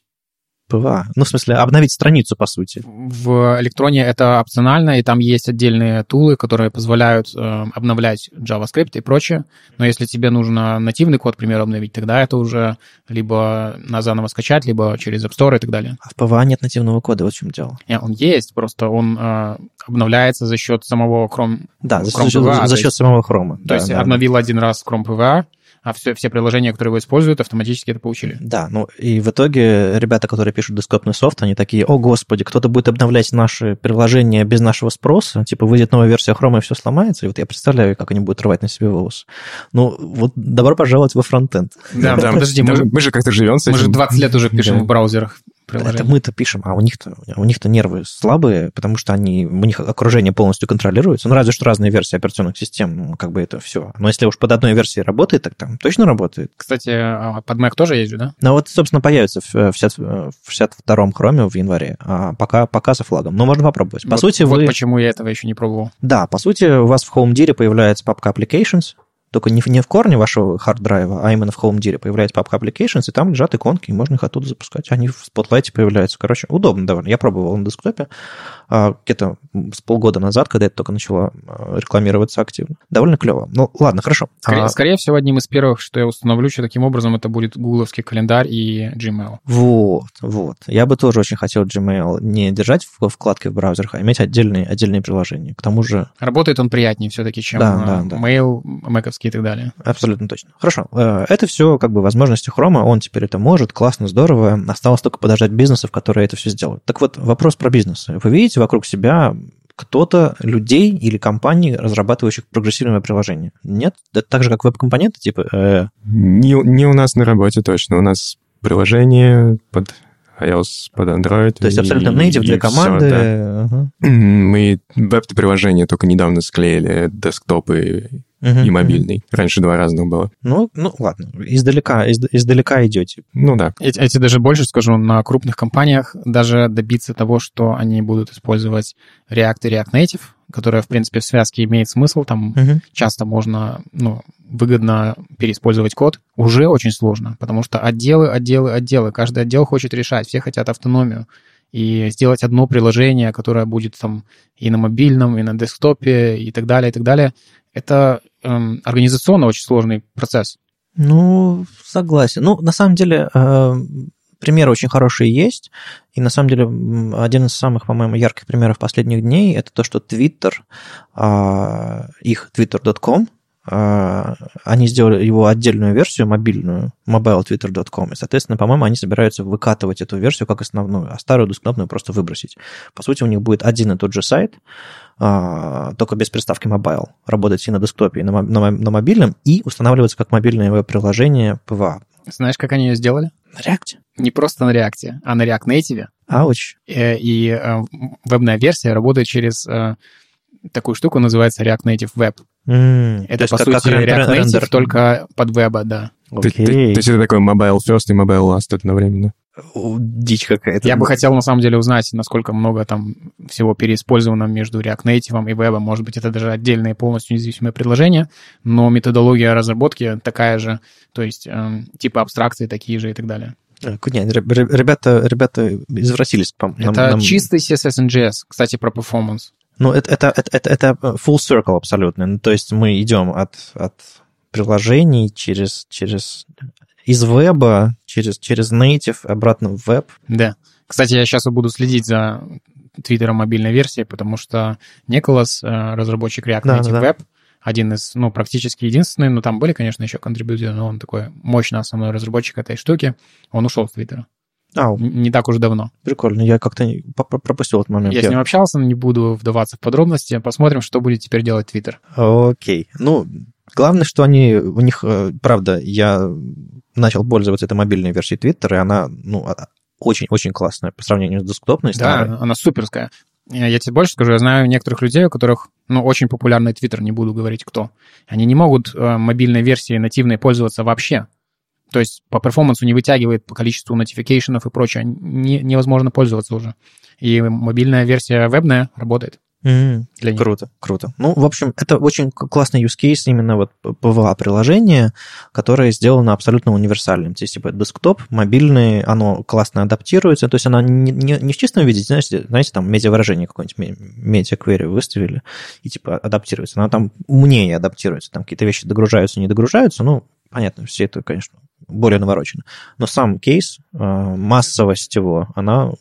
Speaker 1: PWA. Ну, в смысле, обновить страницу, по сути.
Speaker 2: В электроне это опционально, и там есть отдельные тулы, которые позволяют э, обновлять JavaScript и прочее. Но если тебе нужно нативный код, к примеру, обновить, тогда это уже либо на заново скачать, либо через App Store и так далее.
Speaker 1: А в PWA нет нативного кода, вот в чем дело.
Speaker 2: Нет, он есть, просто он э, обновляется за счет самого Chrome.
Speaker 1: Да, Chrome за, PWA, за, за счет есть, самого Chrome.
Speaker 2: То да, есть да, обновил да. один раз Chrome PWA, а все, все приложения, которые его используют, автоматически это получили.
Speaker 1: Да, ну и в итоге ребята, которые пишут десктопный софт, они такие, о господи, кто-то будет обновлять наши приложения без нашего спроса, типа выйдет новая версия Chrome и все сломается, и вот я представляю, как они будут рвать на себе волосы. Ну, вот добро пожаловать во фронтенд.
Speaker 3: Да, [laughs] да, подожди, мы, мы же как-то живем с этим.
Speaker 2: Мы же 20 лет уже пишем в браузерах
Speaker 1: приложение. Это мы-то пишем, а у них-то у них-то нервы слабые, потому что они у них окружение полностью контролируется. Ну, разве что разные версии операционных систем, ну, как бы это все. Но если уж под одной версией работает, так там точно работает.
Speaker 2: Кстати, а под Mac тоже есть, да?
Speaker 1: Ну, вот, собственно, появится в, 60, в 62-м хроме в январе, а пока, пока со флагом. Но можно попробовать. По
Speaker 2: вот,
Speaker 1: сути,
Speaker 2: вот
Speaker 1: вы...
Speaker 2: почему я этого еще не пробовал.
Speaker 1: Да, по сути, у вас в HomeDir появляется папка Applications, только не, не в корне вашего хард-драйва, а именно в Home Dire появляется папка Applications, и там лежат иконки, и можно их оттуда запускать. Они в Spotlight появляются. Короче, удобно довольно. Я пробовал на десктопе а, где-то с полгода назад, когда это только начало а, рекламироваться активно. Довольно клево. Ну, ладно, хорошо.
Speaker 2: Скорее, а... скорее всего, одним из первых, что я установлю, что таким образом это будет гугловский календарь и Gmail.
Speaker 1: Вот, вот. Я бы тоже очень хотел Gmail не держать в вкладке в браузерах, а иметь отдельные, отдельные приложения. К тому же...
Speaker 2: Работает он приятнее все-таки, чем да, да, да. Mail, Macовский и так далее.
Speaker 1: Абсолютно точно. Хорошо. Э, это все как бы возможности Хрома, он теперь это может, классно, здорово. Осталось только подождать бизнесов, которые это все сделают. Так вот, вопрос про бизнес. Вы видите вокруг себя кто-то, людей или компаний, разрабатывающих прогрессивное приложение. Нет? Это так же, как веб-компоненты, типа... Э...
Speaker 3: Не, не у нас на работе точно. У нас приложение под iOS под Android.
Speaker 1: То есть абсолютно native для команды. Все, да.
Speaker 3: ага. Мы веб-приложение только недавно склеили, десктопы uh и мобильный. Раньше два разных было.
Speaker 1: Ну, ну ладно, издалека, из, издалека идете.
Speaker 3: Ну да.
Speaker 2: Я, я тебе даже больше скажу, на крупных компаниях даже добиться того, что они будут использовать React и React Native, которая, в принципе, в связке имеет смысл, там uh часто можно, ну, выгодно переиспользовать код, уже очень сложно, потому что отделы, отделы, отделы, каждый отдел хочет решать, все хотят автономию и сделать одно приложение, которое будет там и на мобильном, и на десктопе, и так далее, и так далее это эм, организационно очень сложный процесс.
Speaker 1: Ну, согласен. Ну, на самом деле, э, примеры очень хорошие есть. И на самом деле один из самых, по-моему, ярких примеров последних дней это то, что Twitter, э, их twitter.com, э, они сделали его отдельную версию, мобильную, mobiletwitter.com, и, соответственно, по-моему, они собираются выкатывать эту версию как основную, а старую десктопную просто выбросить. По сути, у них будет один и тот же сайт, а, только без приставки mobile, работать и на десктопе, и на, на, на мобильном, и устанавливаться как мобильное веб-приложение PWA.
Speaker 2: Знаешь, как они ее сделали?
Speaker 1: На React.
Speaker 2: Не просто на React, а на React Native.
Speaker 1: Ауч.
Speaker 2: И, э, и э, вебная версия работает через э, такую штуку, называется React Native Web. Mm, это, по как, сути, как React Native, рендер. только под веба, да.
Speaker 3: Okay. То, то, то есть это такой mobile first и mobile last одновременно?
Speaker 1: Дичь какая-то.
Speaker 2: Я бы хотел, на самом деле, узнать, насколько много там всего переиспользовано между React Native и вебом. Может быть, это даже отдельные полностью независимые предложения, но методология разработки такая же, то есть э, типа абстракции такие же и так далее.
Speaker 1: Э, нет, ребята, ребята извратились.
Speaker 2: Это нам... чистый CSS NGS, кстати, про performance.
Speaker 1: Ну, это, это, это, это, это full circle абсолютно. Ну, то есть мы идем от, от приложений через, через из веба через, через native обратно в веб.
Speaker 2: Да. Кстати, я сейчас буду следить за твиттером мобильной версии, потому что Николас, э, разработчик React Native да, Web, один из, ну, практически единственный, но там были, конечно, еще контрибьюторы, но он такой мощный основной разработчик этой штуки, он ушел с Твиттера. Ау. Не так уж давно.
Speaker 1: Прикольно, я как-то пропустил этот момент.
Speaker 2: Я, я с ним общался, но не буду вдаваться в подробности. Посмотрим, что будет теперь делать Твиттер.
Speaker 1: Окей. Ну, главное, что они, у них, э, правда, я начал пользоваться этой мобильной версией Twitter, и она, ну, очень-очень классная по сравнению с десктопной.
Speaker 2: Да, старой. она суперская. Я тебе больше скажу, я знаю некоторых людей, у которых, ну, очень популярный Twitter, не буду говорить кто. Они не могут э, мобильной версией нативной пользоваться вообще. То есть по перформансу не вытягивает по количеству нотификейшенов и прочее. Не, невозможно пользоваться уже. И мобильная версия вебная работает.
Speaker 1: Mm, для них. Круто, круто. Ну, в общем, это очень классный use case именно вот PVA-приложение, которое сделано абсолютно универсальным. То есть, типа, десктоп, мобильный, оно классно адаптируется, то есть оно не, не, не в чистом виде, знаете, знаете там медиа-выражение какое-нибудь, медиа-квери выставили, и, типа, адаптируется. Оно там умнее адаптируется, там какие-то вещи догружаются, не догружаются, ну, понятно, все это, конечно, более наворочено. Но сам кейс, э, массовость его, она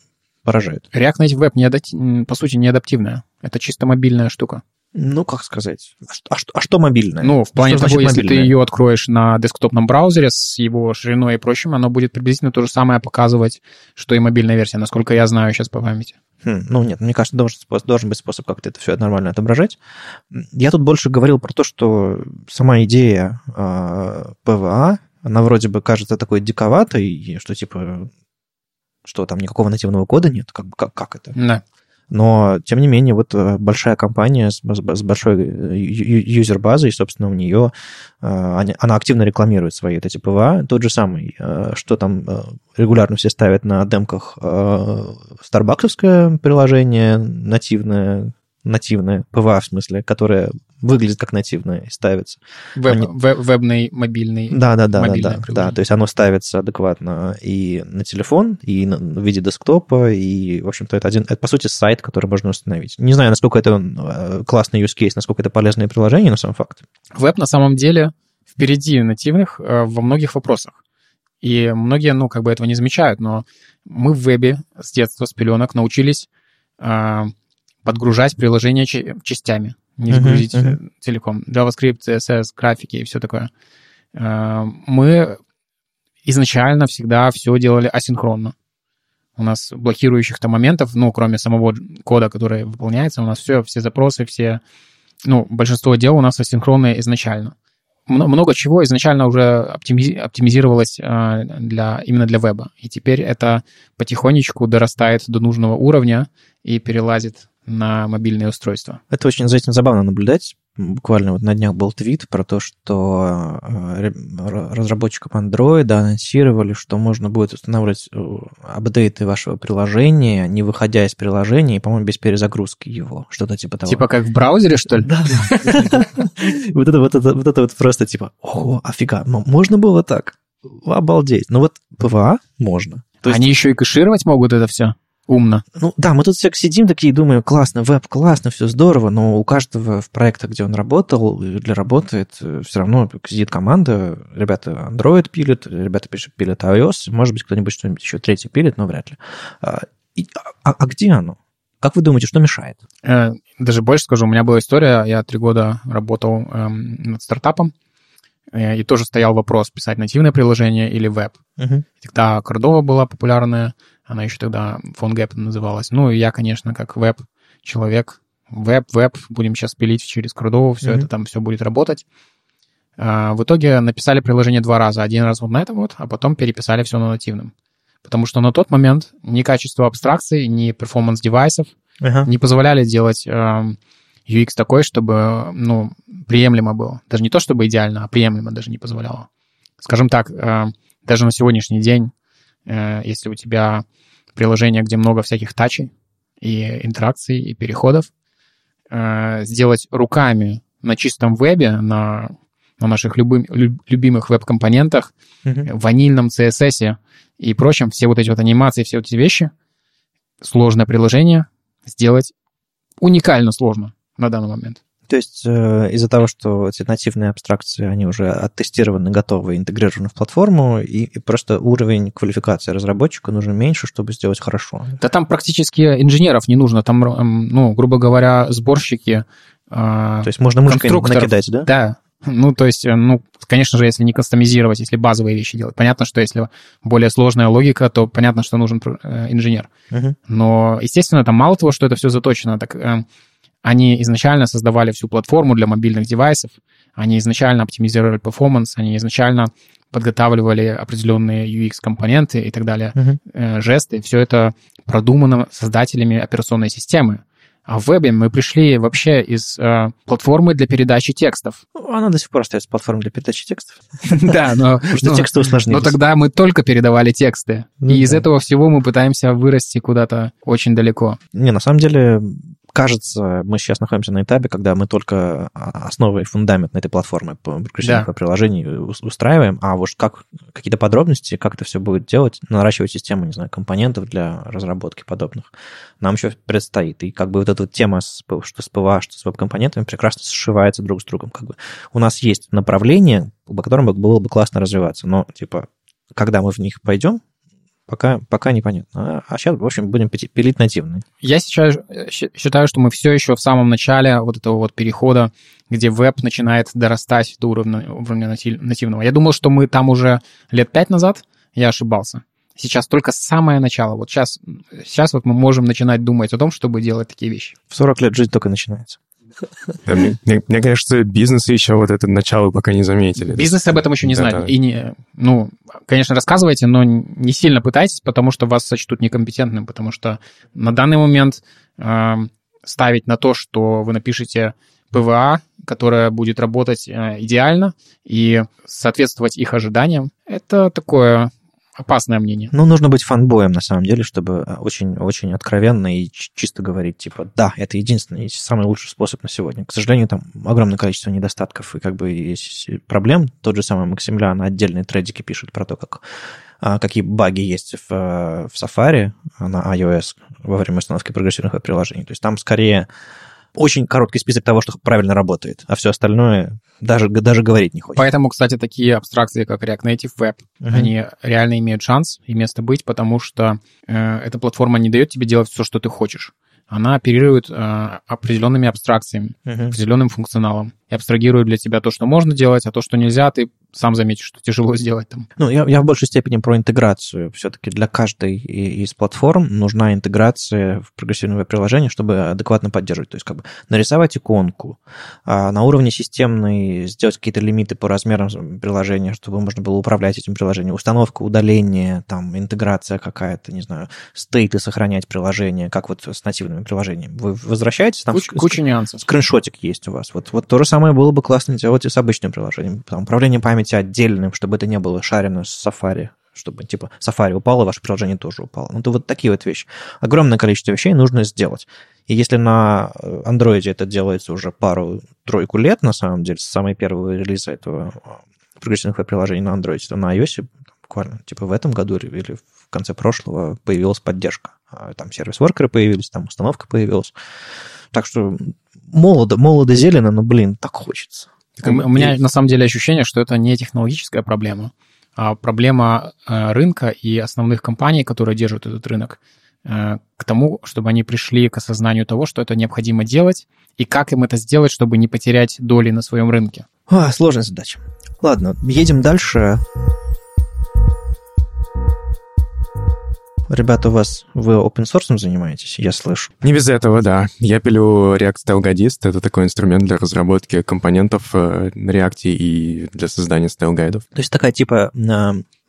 Speaker 1: поражает.
Speaker 2: React Native Web, не адап... по сути, не адаптивная. Это чисто мобильная штука.
Speaker 1: Ну, как сказать? А что, а что, а что мобильное?
Speaker 2: Ну, в плане что того, если мобильное? ты ее откроешь на десктопном браузере с его шириной и прочим, оно будет приблизительно то же самое показывать, что и мобильная версия, насколько я знаю сейчас по памяти.
Speaker 1: Хм, ну, нет, мне кажется, должен, должен быть способ как-то это все нормально отображать. Я тут больше говорил про то, что сама идея э, а, PWA, она вроде бы кажется такой диковатой, что типа что там никакого нативного кода нет, как, как, как это?
Speaker 2: Да.
Speaker 1: Но, тем не менее, вот э, большая компания с, большой э, user-базой, собственно, у нее, э, она активно рекламирует свои вот эти PWA. Тот же самый, что там регулярно все ставят на демках старбаксовское приложение нативное, нативное, PWA в смысле, которое выглядит как нативное и ставится.
Speaker 2: Веб, Они... веб, вебный, мобильный.
Speaker 1: Да, да, да, да, да, да. То есть оно ставится адекватно и на телефон, и на, в виде десктопа, и, в общем-то, это один, это, по сути, сайт, который можно установить. Не знаю, насколько это э, классный use case, насколько это полезное приложение, но сам факт.
Speaker 2: Веб на самом деле впереди нативных э, во многих вопросах. И многие, ну, как бы этого не замечают, но мы в вебе с детства, с пеленок научились э, подгружать приложения частями, не загрузить uh-huh, uh-huh. целиком. JavaScript, CSS, графики и все такое. Э, мы изначально всегда все делали асинхронно. У нас блокирующих-то моментов, ну, кроме самого кода, который выполняется, у нас все, все запросы, все, ну, большинство дел у нас асинхронные изначально много чего изначально уже оптимизировалось а, для, именно для веба. И теперь это потихонечку дорастает до нужного уровня и перелазит на мобильные устройства.
Speaker 1: Это очень за этим забавно наблюдать. Буквально вот на днях был твит про то, что э, разработчикам Android анонсировали, что можно будет устанавливать э, апдейты вашего приложения, не выходя из приложения, и, по-моему, без перезагрузки его. Что-то типа того.
Speaker 2: Типа как в браузере, что ли?
Speaker 1: Да. [laughs] Вот это вот это вот это вот просто типа, о, офига, можно было так? Обалдеть. Ну вот PWA можно.
Speaker 2: Они еще и кэшировать могут это все? Умно.
Speaker 1: Ну да, мы тут все сидим такие, думаем, классно, веб, классно, все здорово, но у каждого в проектах, где он работал или работает, все равно сидит команда, ребята Android пилят, ребята пилят iOS, может быть, кто-нибудь что-нибудь еще третий пилит, но вряд ли. А, а, а где оно? Как вы думаете, что мешает?
Speaker 2: Э, даже больше скажу, у меня была история, я три года работал эм, над стартапом, э, и тоже стоял вопрос, писать нативное приложение или веб. Uh-huh. Тогда Кордова была популярная, она еще тогда PhoneGap называлась. Ну, и я, конечно, как веб-человек, веб-веб, будем сейчас пилить через Кордову, все mm-hmm. это там все будет работать. А, в итоге написали приложение два раза. Один раз вот на это вот, а потом переписали все на нативном. Потому что на тот момент ни качество абстракции, ни performance девайсов uh-huh. не позволяли делать э, UX такой, чтобы, ну, приемлемо было. Даже не то, чтобы идеально, а приемлемо даже не позволяло. Скажем так, э, даже на сегодняшний день, если у тебя приложение, где много всяких тачей и интеракций, и переходов, э, сделать руками на чистом вебе, на, на наших любым, любимых веб-компонентах, mm-hmm. ванильном CSS и прочем, все вот эти вот анимации, все вот эти вещи, сложное приложение сделать уникально сложно на данный момент.
Speaker 1: То есть э, из-за того, что эти нативные абстракции, они уже оттестированы, готовы, интегрированы в платформу, и, и просто уровень квалификации разработчика нужен меньше, чтобы сделать хорошо.
Speaker 2: Да там практически инженеров не нужно, там, эм, ну, грубо говоря, сборщики,
Speaker 1: э, То есть можно мышкой накидать, да?
Speaker 2: Да, ну, то есть, э, ну, конечно же, если не кастомизировать, если базовые вещи делать. Понятно, что если более сложная логика, то понятно, что нужен инженер. Uh-huh. Но, естественно, там мало того, что это все заточено, так они изначально создавали всю платформу для мобильных девайсов, они изначально оптимизировали перформанс, они изначально подготавливали определенные UX-компоненты и так далее, uh-huh. жесты. Все это продумано создателями операционной системы. А в вебе мы пришли вообще из э, платформы для передачи текстов.
Speaker 1: Она до сих пор остается платформой для передачи текстов. [laughs]
Speaker 2: Да, но...
Speaker 1: что тексты усложнились.
Speaker 2: Но тогда мы только передавали тексты. Ну и из этого всего мы пытаемся вырасти куда-то очень далеко.
Speaker 1: Не, на самом деле, кажется, мы сейчас находимся на этапе, когда мы только а, основы и фундамент на этой платформе по переключению да. по приложению устраиваем, а вот как какие-то подробности, как это все будет делать, наращивать систему, не знаю, компонентов для разработки подобных, нам еще предстоит. И как бы вот эта вот тема, что с PWA, что с веб-компонентами, прекрасно сшивается друг с другом. Как бы у нас есть направление, по которому было бы классно развиваться, но, типа, когда мы в них пойдем, Пока, пока непонятно. А сейчас, в общем, будем пилить нативный.
Speaker 2: Я сейчас считаю, что мы все еще в самом начале вот этого вот перехода, где веб начинает дорастать до уровня, уровня нативного. Я думал, что мы там уже лет пять назад, я ошибался. Сейчас только самое начало. Вот сейчас, сейчас вот мы можем начинать думать о том, чтобы делать такие вещи.
Speaker 1: В 40 лет жизнь только начинается.
Speaker 3: Да, мне, мне, мне кажется, бизнес еще вот это начало пока не заметили.
Speaker 2: Бизнес об этом еще не да, знает. Да. И не, ну, конечно, рассказывайте, но не сильно пытайтесь, потому что вас сочтут некомпетентным, потому что на данный момент э, ставить на то, что вы напишете PWA, которая будет работать э, идеально и соответствовать их ожиданиям, это такое опасное мнение.
Speaker 1: Ну, нужно быть фанбоем, на самом деле, чтобы очень-очень откровенно и чисто говорить, типа, да, это единственный и самый лучший способ на сегодня. К сожалению, там огромное количество недостатков и как бы есть проблем. Тот же самый Максимлян отдельные тредики пишет про то, как а, какие баги есть в, в Safari на iOS во время установки прогрессивных приложений. То есть там скорее очень короткий список того, что правильно работает, а все остальное даже, даже говорить не хочется.
Speaker 2: Поэтому, кстати, такие абстракции, как React Native Web, uh-huh. они реально имеют шанс и место быть, потому что э, эта платформа не дает тебе делать все, что ты хочешь. Она оперирует э, определенными абстракциями, uh-huh. определенным функционалом и абстрагирует для тебя то, что можно делать, а то, что нельзя, ты сам заметишь, что тяжело сделать там.
Speaker 1: Ну, я, я в большей степени про интеграцию. Все-таки для каждой из платформ нужна интеграция в прогрессивное приложение, чтобы адекватно поддерживать. То есть как бы нарисовать иконку, а на уровне системной сделать какие-то лимиты по размерам приложения, чтобы можно было управлять этим приложением. Установка, удаление, там, интеграция какая-то, не знаю, стейты сохранять приложение, как вот с нативными приложениями. Вы возвращаетесь, там
Speaker 2: Куч, куча нюансов.
Speaker 1: скриншотик есть у вас. Вот, вот то же самое было бы классно делать и с обычным приложением. Там, управление памяти отдельным, чтобы это не было шарено с Safari, чтобы, типа, Safari упало, ваше приложение тоже упало. Ну, то вот такие вот вещи. Огромное количество вещей нужно сделать. И если на Android это делается уже пару-тройку лет, на самом деле, с самой первого релиза этого а, прогрессивных приложений на Android, то на iOS буквально, типа, в этом году или в конце прошлого появилась поддержка. А, там сервис-воркеры появились, там установка появилась. Так что молодо, молодо зелено, но, блин, так хочется.
Speaker 2: У, у меня на самом деле ощущение, что это не технологическая проблема, а проблема э, рынка и основных компаний, которые держат этот рынок, э, к тому, чтобы они пришли к осознанию того, что это необходимо делать, и как им это сделать, чтобы не потерять доли на своем рынке.
Speaker 1: А, сложная задача. Ладно, едем дальше. Ребята, у вас вы open source занимаетесь, я слышу.
Speaker 3: Не без этого, да. Я пилю React Styleguidist. Это такой инструмент для разработки компонентов э, на React и для создания стайл-гайдов.
Speaker 1: То есть такая типа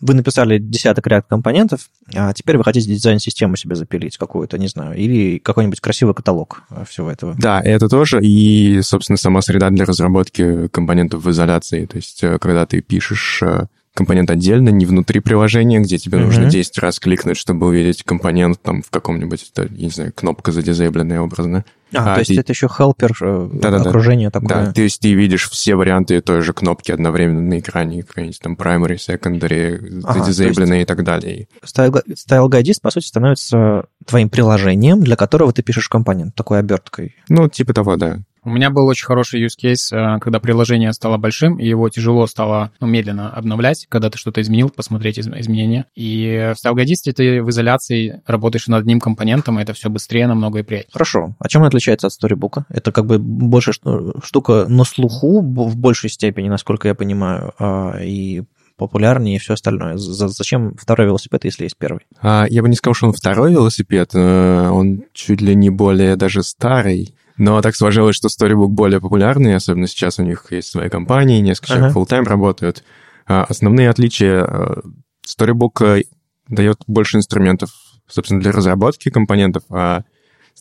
Speaker 1: вы написали десяток ряд компонентов, а теперь вы хотите дизайн-систему себе запилить какую-то, не знаю, или какой-нибудь красивый каталог всего этого.
Speaker 3: Да, это тоже, и, собственно, сама среда для разработки компонентов в изоляции. То есть, э, когда ты пишешь э, компонент отдельно, не внутри приложения, где тебе mm-hmm. нужно 10 раз кликнуть, чтобы увидеть компонент там в каком-нибудь, я не знаю, кнопка задизейбленная образно.
Speaker 1: А, а то есть ты... это еще helper э, да, да, окружение такое.
Speaker 3: Да, то есть ты видишь все варианты той же кнопки одновременно на экране, какой-нибудь там primary, secondary, ага, задизейбленные и так далее.
Speaker 1: Style, style Guidist, по сути, становится твоим приложением, для которого ты пишешь компонент, такой оберткой.
Speaker 3: Ну, типа того, да.
Speaker 2: У меня был очень хороший use case, э, когда приложение стало большим, и его тяжело стало ну, медленно обновлять, когда ты что-то изменил, посмотреть изменения. И в StyleGuidist ты в изоляции работаешь над одним компонентом, и это все быстрее намного и приятнее.
Speaker 1: Хорошо. А чем он отличается от Storybook? Это как бы больше штука на слуху в большей степени, насколько я понимаю, а, и популярнее и все остальное. Зачем второй велосипед, если есть первый?
Speaker 3: А, я бы не сказал, что он второй велосипед, э, он чуть ли не более даже старый. Но так сложилось, что Storybook более популярный, особенно сейчас у них есть свои компании, несколько человек uh-huh. full-time работают. А основные отличия э, Storybook э, дает больше инструментов, собственно, для разработки компонентов, а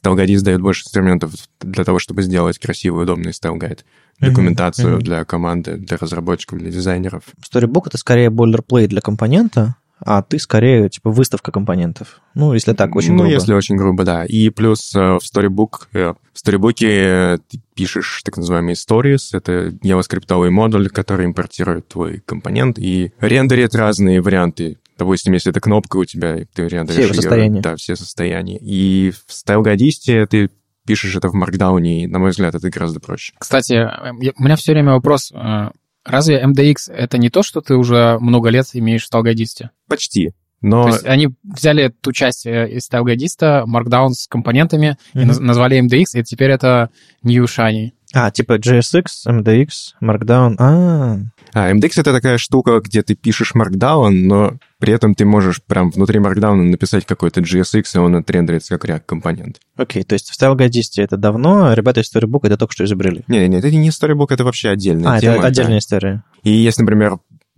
Speaker 3: StyleGuide дает больше инструментов для того, чтобы сделать красивый, удобный StyleGuide. Документацию uh-huh. для команды, для разработчиков, для дизайнеров.
Speaker 1: Storybook — это скорее бойлерплейт для компонента, а ты скорее, типа, выставка компонентов. Ну, если так, очень
Speaker 3: ну,
Speaker 1: грубо.
Speaker 3: Ну, если очень грубо, да. И плюс э, в Storybook, э, в Storybook ты пишешь так называемые stories, это JavaScript модуль, который импортирует твой компонент и рендерит разные варианты. Допустим, если это кнопка у тебя, ты рендеришь
Speaker 1: все ее, состояния.
Speaker 3: Да, все состояния. И в StyleGuide ты пишешь это в Markdown, и, на мой взгляд, это гораздо проще.
Speaker 2: Кстати, у меня все время вопрос Разве MDX это не то, что ты уже много лет имеешь в сталгадисте?
Speaker 3: Почти. Но...
Speaker 2: То есть они взяли ту часть э, из стайлгайдиста, Markdown с компонентами, mm-hmm. и назвали MDX, и теперь это New Shiny.
Speaker 1: А, типа JSX, MDX, Markdown. А,
Speaker 3: а, MDX — это такая штука, где ты пишешь Markdown, но при этом ты можешь прям внутри Markdown написать какой-то JSX, и он отрендерится как React-компонент.
Speaker 1: Окей, okay, то есть в StyleGuide это давно, а ребята из Storybook это только что изобрели?
Speaker 3: Нет, нет, это не Storybook, это вообще отдельная
Speaker 1: а,
Speaker 3: тема.
Speaker 1: это отдельная да. история.
Speaker 3: И есть, например,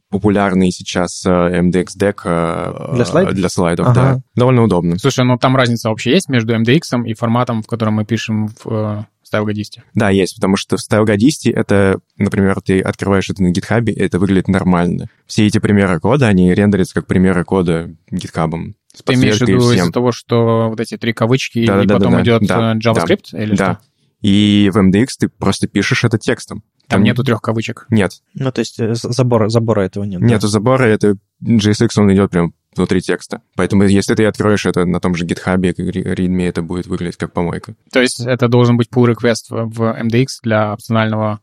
Speaker 3: популярный сейчас MDX Deck
Speaker 1: для слайдов,
Speaker 3: для слайдов ага. да. Довольно удобно.
Speaker 2: Слушай, ну там разница вообще есть между MDX и форматом, в котором мы пишем в StyleGodist?
Speaker 3: Да, есть, потому что в StyleGodist это, например, ты открываешь это на GitHub, и это выглядит нормально. Все эти примеры кода, они рендерятся как примеры кода GitHub.
Speaker 2: Ты имеешь в виду из-за того, что вот эти три кавычки, да, и да, потом да, идет да, JavaScript да, или да. что?
Speaker 3: И в MDX ты просто пишешь это текстом.
Speaker 2: Там, нету трех кавычек?
Speaker 3: Нет.
Speaker 1: Ну, то есть э, забора, забора этого нет.
Speaker 3: Нету да? забора, это JSX, он идет прям внутри текста. Поэтому если ты откроешь это на том же GitHub, readme, это будет выглядеть как помойка.
Speaker 2: То есть это должен быть pull request в MDX для опционального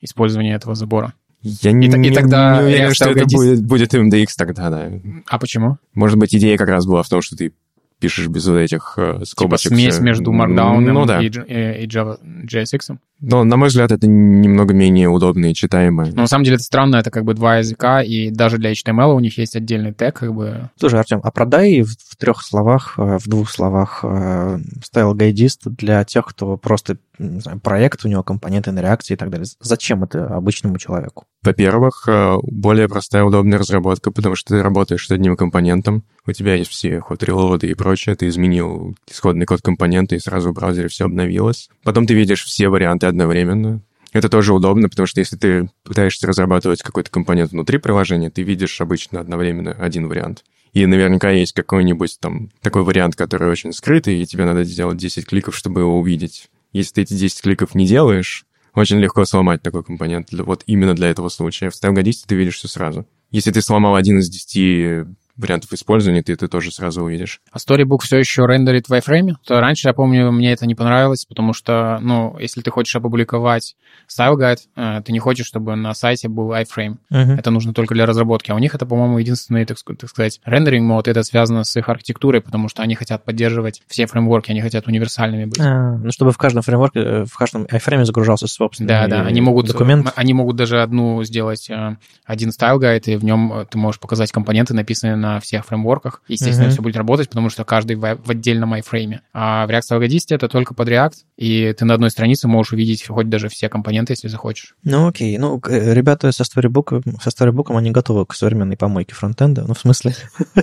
Speaker 2: использования этого забора?
Speaker 3: Я и, не, и тогда не уверен, что это будет, будет MDX тогда, да.
Speaker 2: А почему?
Speaker 3: Может быть, идея как раз была в том, что ты пишешь без вот этих э, скобочек.
Speaker 2: Типа смесь между Markdown ну, да. и, и, и Java, JSX?
Speaker 3: Но, на мой взгляд, это немного менее удобно и читаемо.
Speaker 2: Но на самом деле это странно, это как бы два языка, и даже для HTML у них есть отдельный тег, как бы...
Speaker 1: Слушай, Артем, а продай в, в трех словах, э, в двух словах э, стайл гайдист для тех, кто просто не знаю, проект, у него компоненты на реакции и так далее. Зачем это обычному человеку?
Speaker 3: Во-первых, э, более простая, удобная разработка, потому что ты работаешь с одним компонентом, у тебя есть все ход релоды и прочее, ты изменил исходный код компонента, и сразу в браузере все обновилось. Потом ты видишь все варианты одновременно. Это тоже удобно, потому что если ты пытаешься разрабатывать какой-то компонент внутри приложения, ты видишь обычно одновременно один вариант. И наверняка есть какой-нибудь там такой вариант, который очень скрытый, и тебе надо сделать 10 кликов, чтобы его увидеть. Если ты эти 10 кликов не делаешь, очень легко сломать такой компонент. Вот именно для этого случая. В StyleGodist ты видишь все сразу. Если ты сломал один из 10 вариантов использования, ты это тоже сразу увидишь.
Speaker 2: А Storybook все еще рендерит в iframe? То раньше, я помню, мне это не понравилось, потому что, ну, если ты хочешь опубликовать style guide, э, ты не хочешь, чтобы на сайте был iframe. Uh-huh. Это нужно только для разработки. А у них это, по-моему, единственный, так, сказать, рендеринг мод. Это связано с их архитектурой, потому что они хотят поддерживать все фреймворки, они хотят универсальными быть. А,
Speaker 1: ну, чтобы в каждом фреймворке, э, в каждом iframe загружался собственный
Speaker 2: Да, да, они могут, документ. Они могут даже одну сделать, э, один style guide, и в нем ты можешь показать компоненты, написанные на на всех фреймворках. Естественно, mm-hmm. все будет работать, потому что каждый в, в отдельном iFrame. А в React Style это только под React, и ты на одной странице можешь увидеть хоть даже все компоненты, если захочешь.
Speaker 1: Ну окей. Ну, э, ребята со Storybook, со Storybook они готовы к современной помойке фронтенда. Ну, в смысле,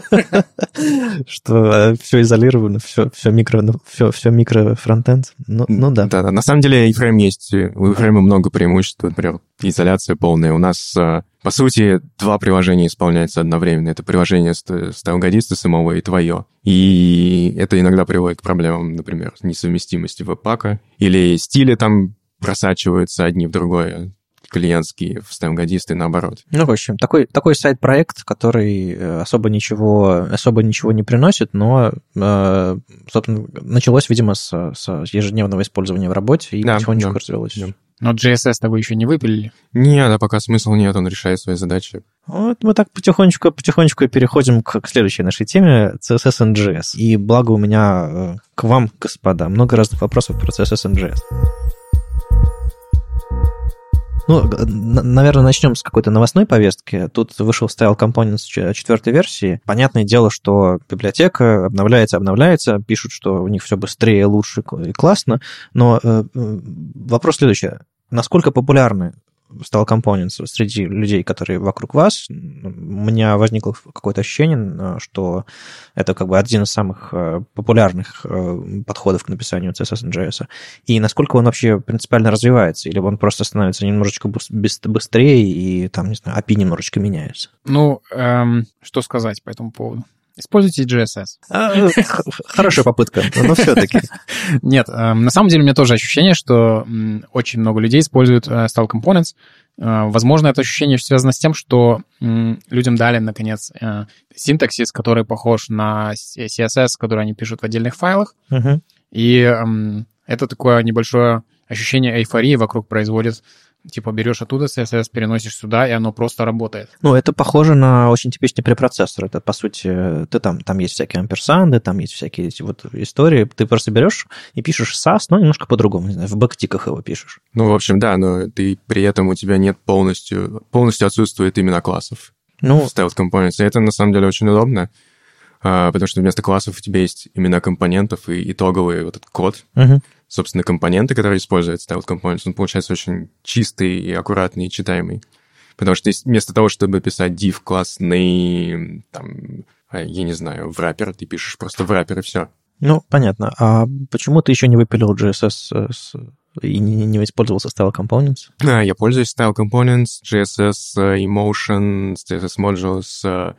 Speaker 1: [laughs] что э, все изолировано, все, микро, все, все микро фронтенд. Ну, ну да.
Speaker 3: Да, да. На самом деле, iframe есть, у iframe много преимуществ. Например, изоляция полная. У нас э, по сути, два приложения исполняются одновременно. Это приложение стайлгодиста самого и твое. И это иногда приводит к проблемам, например, несовместимости веб-пака. Или стили там просачиваются одни в другое клиентские в стемгодисты наоборот.
Speaker 1: Ну, в общем, такой, такой сайт-проект, который э, особо ничего, особо ничего не приносит, но, э, собственно, началось, видимо, с, с ежедневного использования в работе и да, потихонечку да, развелось. Да.
Speaker 2: Но JSS-то вы еще не выпилили?
Speaker 3: Нет, а пока смысл нет, он решает свои задачи.
Speaker 1: Вот мы так потихонечку, потихонечку переходим к, к следующей нашей теме, CSS and JS. И благо у меня э, к вам, господа, много разных вопросов про CSS and JS. Ну, наверное, начнем с какой-то новостной повестки. Тут вышел Style Components четвертой версии. Понятное дело, что библиотека обновляется, обновляется, пишут, что у них все быстрее, лучше и классно. Но э, вопрос следующий. Насколько популярны стал Components среди людей, которые вокруг вас, у меня возникло какое-то ощущение, что это как бы один из самых э, популярных э, подходов к написанию CSS JS. И насколько он вообще принципиально развивается, или он просто становится немножечко быстрее, и там, не знаю, API немножечко меняется?
Speaker 2: Ну, эм, что сказать по этому поводу? Используйте JSS. А,
Speaker 1: хорошая попытка, но все-таки. [laughs]
Speaker 2: Нет, эм, на самом деле у меня тоже ощущение, что очень много людей используют э, Style Components. Э, возможно, это ощущение связано с тем, что людям дали, наконец, э, синтаксис, который похож на CSS, который они пишут в отдельных файлах. И это такое небольшое ощущение эйфории вокруг производит Типа берешь оттуда CSS, переносишь сюда, и оно просто работает.
Speaker 1: Ну, это похоже на очень типичный препроцессор. Это, по сути, ты там, там есть всякие амперсанды, там есть всякие эти вот истории. Ты просто берешь и пишешь SAS, но немножко по-другому, не знаю, в бэктиках его пишешь.
Speaker 3: Ну, в общем, да, но ты при этом у тебя нет полностью, полностью отсутствует именно классов. Ну, Components. И это, на самом деле, очень удобно. А, потому что вместо классов у тебя есть имена компонентов и итоговый вот этот код. Uh-huh. Собственно, компоненты, которые используют Styled Components, он получается очень чистый и аккуратный и читаемый. Потому что вместо того, чтобы писать div классный, там, а, я не знаю, в wrapper, ты пишешь просто в wrapper и все.
Speaker 1: Ну, понятно. А почему ты еще не выпилил JSS с, и не, не использовался Style Components?
Speaker 3: А, я пользуюсь Style Components, JSS, э, Emotion, CSS Modules, э,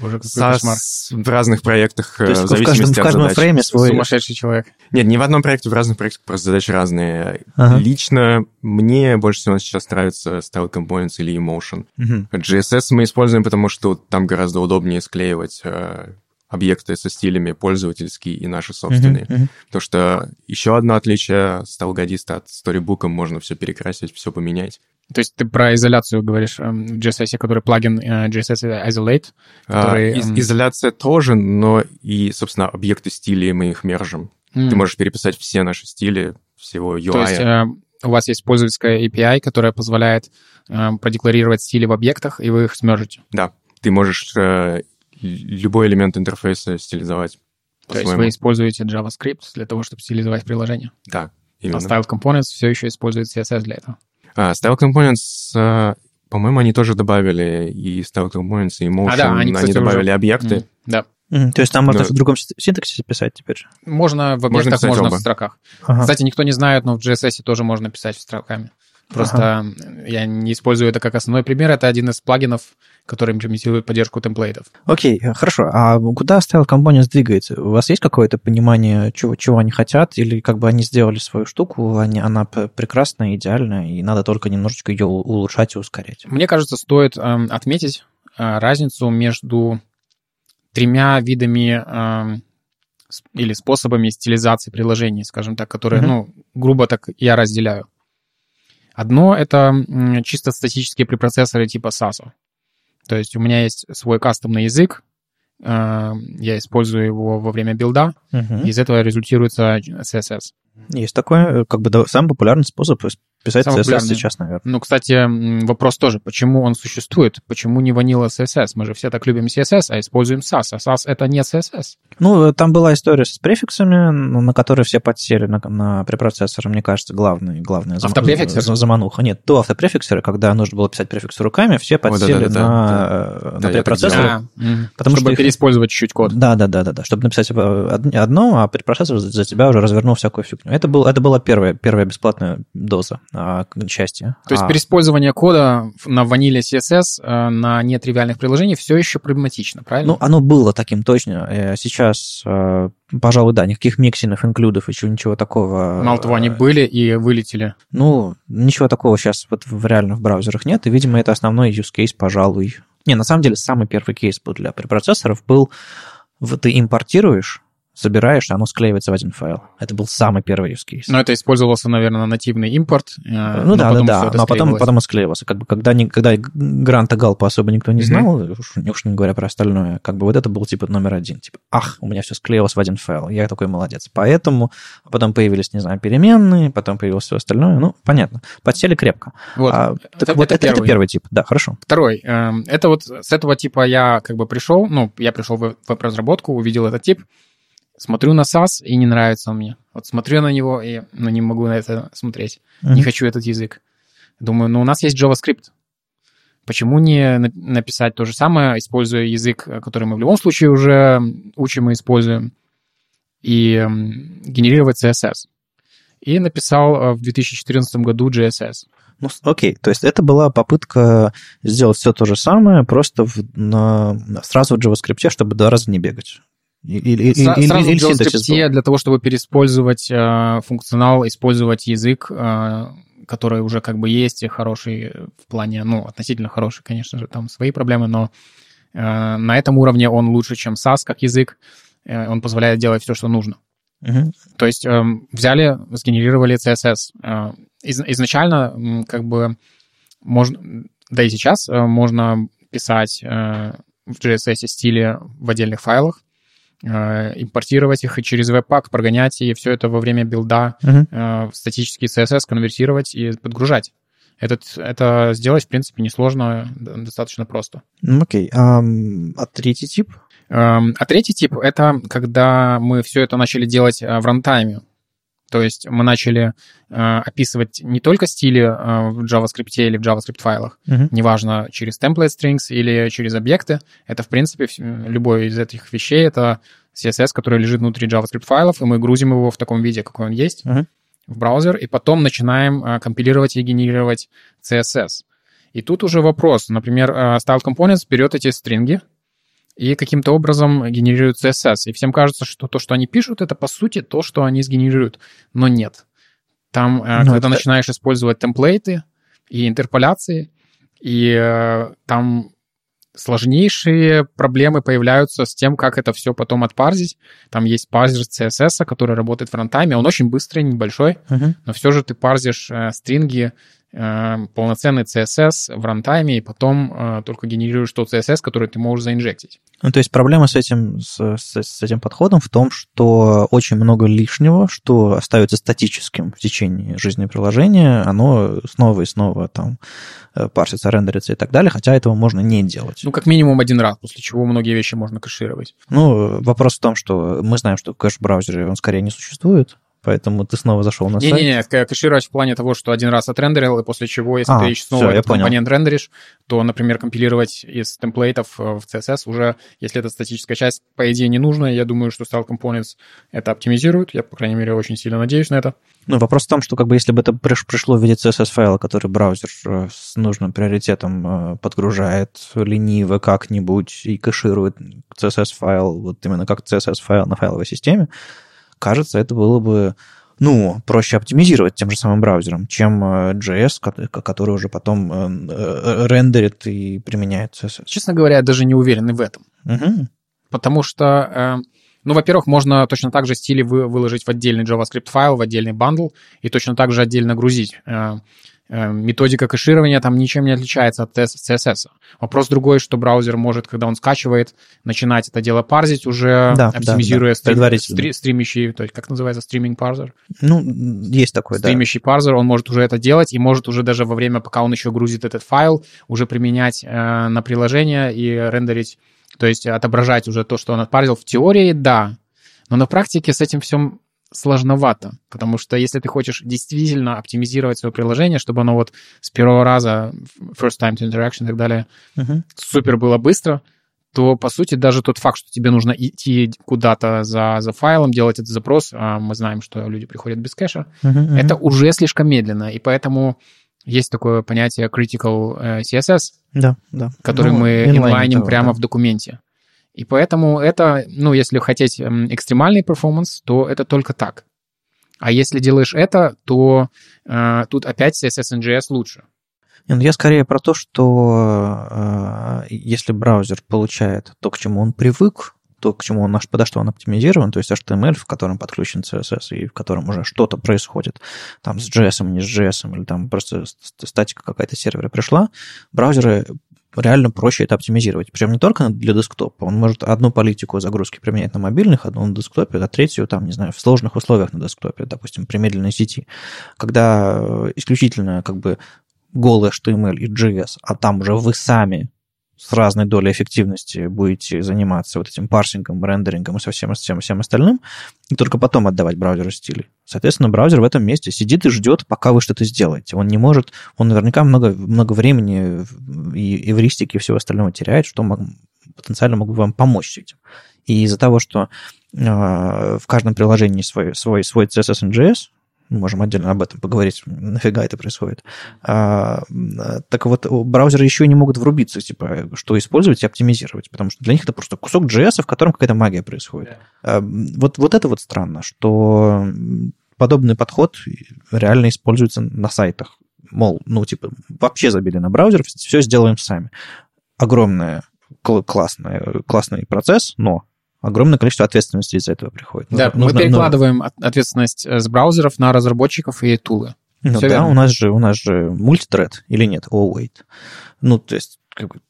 Speaker 2: Боже, какой кошмар.
Speaker 3: В разных проектах,
Speaker 1: То есть в, в каждом, в каждом задач. фрейме свой...
Speaker 2: Сумасшедший человек.
Speaker 3: Нет, не в одном проекте, в разных проектах просто задачи разные. Ага. Лично мне больше всего сейчас нравится Style Components или Emotion. Угу. GSS мы используем, потому что там гораздо удобнее склеивать э, объекты со стилями пользовательские и наши собственные. Uh-huh, uh-huh. Потому что еще одно отличие Stylgardista от Storybook, можно все перекрасить, все поменять.
Speaker 2: То есть ты про изоляцию говоришь эм, в GSS, который плагин э, GSS Isolate?
Speaker 3: А, который... А, из- изоляция тоже, но и, собственно, объекты стилей мы их мержим. Mm. Ты можешь переписать все наши стили, всего UI.
Speaker 2: То есть э, у вас есть пользовательская API, которая позволяет э, продекларировать стили в объектах, и вы их смержите?
Speaker 3: Да. Ты можешь э, любой элемент интерфейса стилизовать.
Speaker 2: То есть вы используете JavaScript для того, чтобы стилизовать приложение?
Speaker 3: Да,
Speaker 2: именно. А Style Components все еще использует CSS для этого?
Speaker 3: А, Style Components, а, по-моему, они тоже добавили и Style Components, и Motion. А, да, они, кстати, они добавили уже... объекты. Mm,
Speaker 2: да.
Speaker 1: Mm, то есть там можно но... в другом синтаксисе писать теперь?
Speaker 2: Можно в объектах, можно, можно в строках. Ага. Кстати, никто не знает, но в GSS тоже можно писать в строками. Просто ага. я не использую это как основной пример. Это один из плагинов, который имплементирует поддержку темплейтов.
Speaker 1: Окей, хорошо. А куда Style Components двигается? У вас есть какое-то понимание, чего, чего они хотят? Или как бы они сделали свою штуку, они, она прекрасная, идеальная, и надо только немножечко ее улучшать и ускорять?
Speaker 2: Мне кажется, стоит э, отметить э, разницу между тремя видами э, или способами стилизации приложений, скажем так, которые, mm-hmm. ну, грубо так я разделяю. Одно — это чисто статические препроцессоры типа SAS. То есть у меня есть свой кастомный язык, э, я использую его во время билда, uh-huh. из этого результируется CSS.
Speaker 1: Есть такой, э, как бы, самый популярный способ писать Самый CSS популярный. сейчас, наверное.
Speaker 2: Ну, кстати, вопрос тоже, почему он существует? Почему не ванила CSS? Мы же все так любим CSS, а используем SAS, а SAS — это не CSS.
Speaker 1: Ну, там была история с префиксами, на которые все подсели на, на препроцессоры, мне кажется, главный, главная зам,
Speaker 2: автопрефиксер?
Speaker 1: замануха. Нет, до автопрефиксера, когда нужно было писать префиксы руками, все подсели О, да, да, на, да, на да, препроцессоры. А,
Speaker 2: потому чтобы что переиспользовать чуть-чуть код.
Speaker 1: Да, да, да, да, да, чтобы написать одно, а препроцессор за тебя уже развернул всякую фигню. Это, был, это была первая, первая бесплатная доза части.
Speaker 2: То есть а... переиспользование кода на ваниле CSS э, на нетривиальных приложениях все еще проблематично, правильно?
Speaker 1: Ну, оно было таким точно. Э, сейчас, э, пожалуй, да, никаких миксинов, инклюдов, еще ничего такого.
Speaker 2: Мало того, они были и вылетели.
Speaker 1: Ну, ничего такого сейчас вот в, реально в браузерах нет, и, видимо, это основной use case, пожалуй. Не, на самом деле, самый первый кейс был для препроцессоров был, ты импортируешь собираешь, оно склеивается в один файл. Это был самый первый use case.
Speaker 2: Но это использовался, наверное, на нативный импорт.
Speaker 1: Э, ну да, да, да, но потом, потом склеивался. Как бы, когда, не, когда гранта Галпа особо никто не знал, mm-hmm. уж, уж не говоря про остальное, как бы вот это был типа номер один. Типа, ах, у меня все склеилось в один файл. Я такой молодец. Поэтому потом появились, не знаю, переменные, потом появилось все остальное. Ну, понятно. Подсели крепко.
Speaker 2: Вот, а,
Speaker 1: это, вот это, это, первый. это первый тип. Да, хорошо.
Speaker 2: Второй. Эм, это вот с этого типа я как бы пришел, ну, я пришел в веб-разработку, увидел этот тип, Смотрю на SAS, и не нравится он мне. Вот смотрю на него, и ну, не могу на это смотреть. Mm-hmm. Не хочу этот язык. Думаю, ну, у нас есть JavaScript. Почему не написать то же самое, используя язык, который мы в любом случае уже учим и используем, и генерировать CSS? И написал э, в 2014 году GSS.
Speaker 1: Ну, окей, то есть это была попытка сделать все то же самое, просто в, на, сразу в JavaScript, чтобы два раза не бегать.
Speaker 2: Или, Сра- или, сразу или в JavaScript для того, чтобы переиспользовать э, функционал, использовать язык, э, который уже как бы есть и хороший в плане, ну, относительно хороший, конечно же, там свои проблемы, но э, на этом уровне он лучше, чем SAS как язык, э, он позволяет делать все, что нужно. Uh-huh. То есть э, взяли, сгенерировали CSS. Э, из, изначально как бы можно, да и сейчас э, можно писать э, в JSS стиле в отдельных файлах, импортировать их и через веб-пак прогонять, и все это во время билда uh-huh. в статический CSS конвертировать и подгружать. Этот, это сделать, в принципе, несложно, достаточно просто.
Speaker 1: Окей. Okay. Um, а третий тип?
Speaker 2: Um, а третий тип — это когда мы все это начали делать э, в рантайме. То есть мы начали э, описывать не только стили э, в JavaScript или в JavaScript файлах, uh-huh. неважно, через template strings или через объекты. Это, в принципе, любой из этих вещей — это CSS, который лежит внутри JavaScript файлов, и мы грузим его в таком виде, какой он есть, uh-huh. в браузер, и потом начинаем э, компилировать и генерировать CSS. И тут уже вопрос. Например, Style Components берет эти стринги, и каким-то образом генерируют CSS. И всем кажется, что то, что они пишут, это по сути то, что они сгенерируют. Но нет. Там, э, ну, когда это... начинаешь использовать темплейты и интерполяции, и э, там сложнейшие проблемы появляются с тем, как это все потом отпарзить. Там есть парзер CSS, который работает в фронтайме. Он очень быстрый, небольшой, uh-huh. но все же ты парзишь э, стринги полноценный CSS в рантайме, и потом э, только генерируешь тот CSS, который ты можешь заинжектить.
Speaker 1: Ну, то есть проблема с этим, с, с, с этим подходом в том, что очень много лишнего, что остается статическим в течение жизни приложения, оно снова и снова там э, парсится, рендерится и так далее, хотя этого можно не делать.
Speaker 2: Ну, как минимум один раз, после чего многие вещи можно кэшировать.
Speaker 1: Ну, вопрос в том, что мы знаем, что кэш в браузере, он скорее не существует, Поэтому ты снова зашел на
Speaker 2: не,
Speaker 1: сайт.
Speaker 2: Не-не-не, кэшировать в плане того, что один раз отрендерил, и после чего, если а, ты снова все, этот компонент понял. рендеришь, то, например, компилировать из темплейтов э, в CSS уже, если это статическая часть, по идее, не нужно. Я думаю, что Style Components это оптимизирует. Я, по крайней мере, очень сильно надеюсь на это.
Speaker 1: Ну, вопрос в том, что как бы если бы это пришло в виде CSS-файла, который браузер э, с нужным приоритетом э, подгружает лениво как-нибудь и кэширует CSS-файл, вот именно как CSS-файл на файловой системе, кажется, это было бы ну, проще оптимизировать тем же самым браузером, чем э, JS, который уже потом э, э, рендерит и применяет CSS.
Speaker 2: Честно говоря, я даже не уверен в этом. Угу. Потому что, ну, во-первых, можно точно так же стили выложить в отдельный JavaScript файл, в отдельный бандл, и точно так же отдельно грузить. Эм, методика кэширования там ничем не отличается от CSS. Вопрос другой, что браузер может, когда он скачивает, начинать это дело парзить, уже да, оптимизируя да, да. Стрим, стри, стримящий, то есть как называется, streaming parser?
Speaker 1: Ну, есть такой,
Speaker 2: стримящий
Speaker 1: да.
Speaker 2: парзер, он может уже это делать и может уже даже во время, пока он еще грузит этот файл, уже применять э, на приложение и рендерить, то есть отображать уже то, что он отпарзил. В теории, да, но на практике с этим всем сложновато, потому что если ты хочешь действительно оптимизировать свое приложение, чтобы оно вот с первого раза, first time to interaction и так далее, uh-huh. супер было быстро, то, по сути, даже тот факт, что тебе нужно идти куда-то за, за файлом, делать этот запрос, а мы знаем, что люди приходят без кэша, uh-huh, uh-huh. это уже слишком медленно, и поэтому есть такое понятие critical э, CSS,
Speaker 1: да, да.
Speaker 2: который ну, мы инлайним прямо да. в документе. И поэтому это, ну, если хотеть эм, экстремальный перформанс, то это только так. А если делаешь это, то э, тут опять CSS NGS лучше.
Speaker 1: Ну, я скорее про то, что э, если браузер получает то, к чему он привык, то, к чему он, подо что он оптимизирован, то есть HTML, в котором подключен CSS и в котором уже что-то происходит, там с JS, не с JS, или там просто статика какая-то сервера пришла, браузеры реально проще это оптимизировать. Причем не только для десктопа. Он может одну политику загрузки применять на мобильных, одну на десктопе, а третью, там, не знаю, в сложных условиях на десктопе, допустим, при медленной сети. Когда исключительно как бы голый HTML и JS, а там уже вы сами с разной долей эффективности будете заниматься вот этим парсингом, рендерингом и со всем, всем, всем остальным, и только потом отдавать браузеру стили. Соответственно, браузер в этом месте сидит и ждет, пока вы что-то сделаете. Он не может, он наверняка много, много времени и эвристики и всего остального теряет, что мог, потенциально мог бы вам помочь с этим. И из-за того, что э, в каждом приложении свой, свой, свой CSS NGS, можем отдельно об этом поговорить, нафига это происходит. А, так вот, браузеры еще не могут врубиться, типа, что использовать и оптимизировать, потому что для них это просто кусок JS, в котором какая-то магия происходит. Yeah. А, вот, вот это вот странно, что подобный подход реально используется на сайтах. Мол, ну, типа, вообще забили на браузер, все сделаем сами. Огромная классный, классный процесс, но огромное количество ответственности из-за этого приходит.
Speaker 2: Да, нужно, мы перекладываем ну, ответственность с браузеров на разработчиков и тулы.
Speaker 1: Ну Все да, верно. у нас же у нас же мультитред или нет? Oh, wait. Ну, то есть, как бы,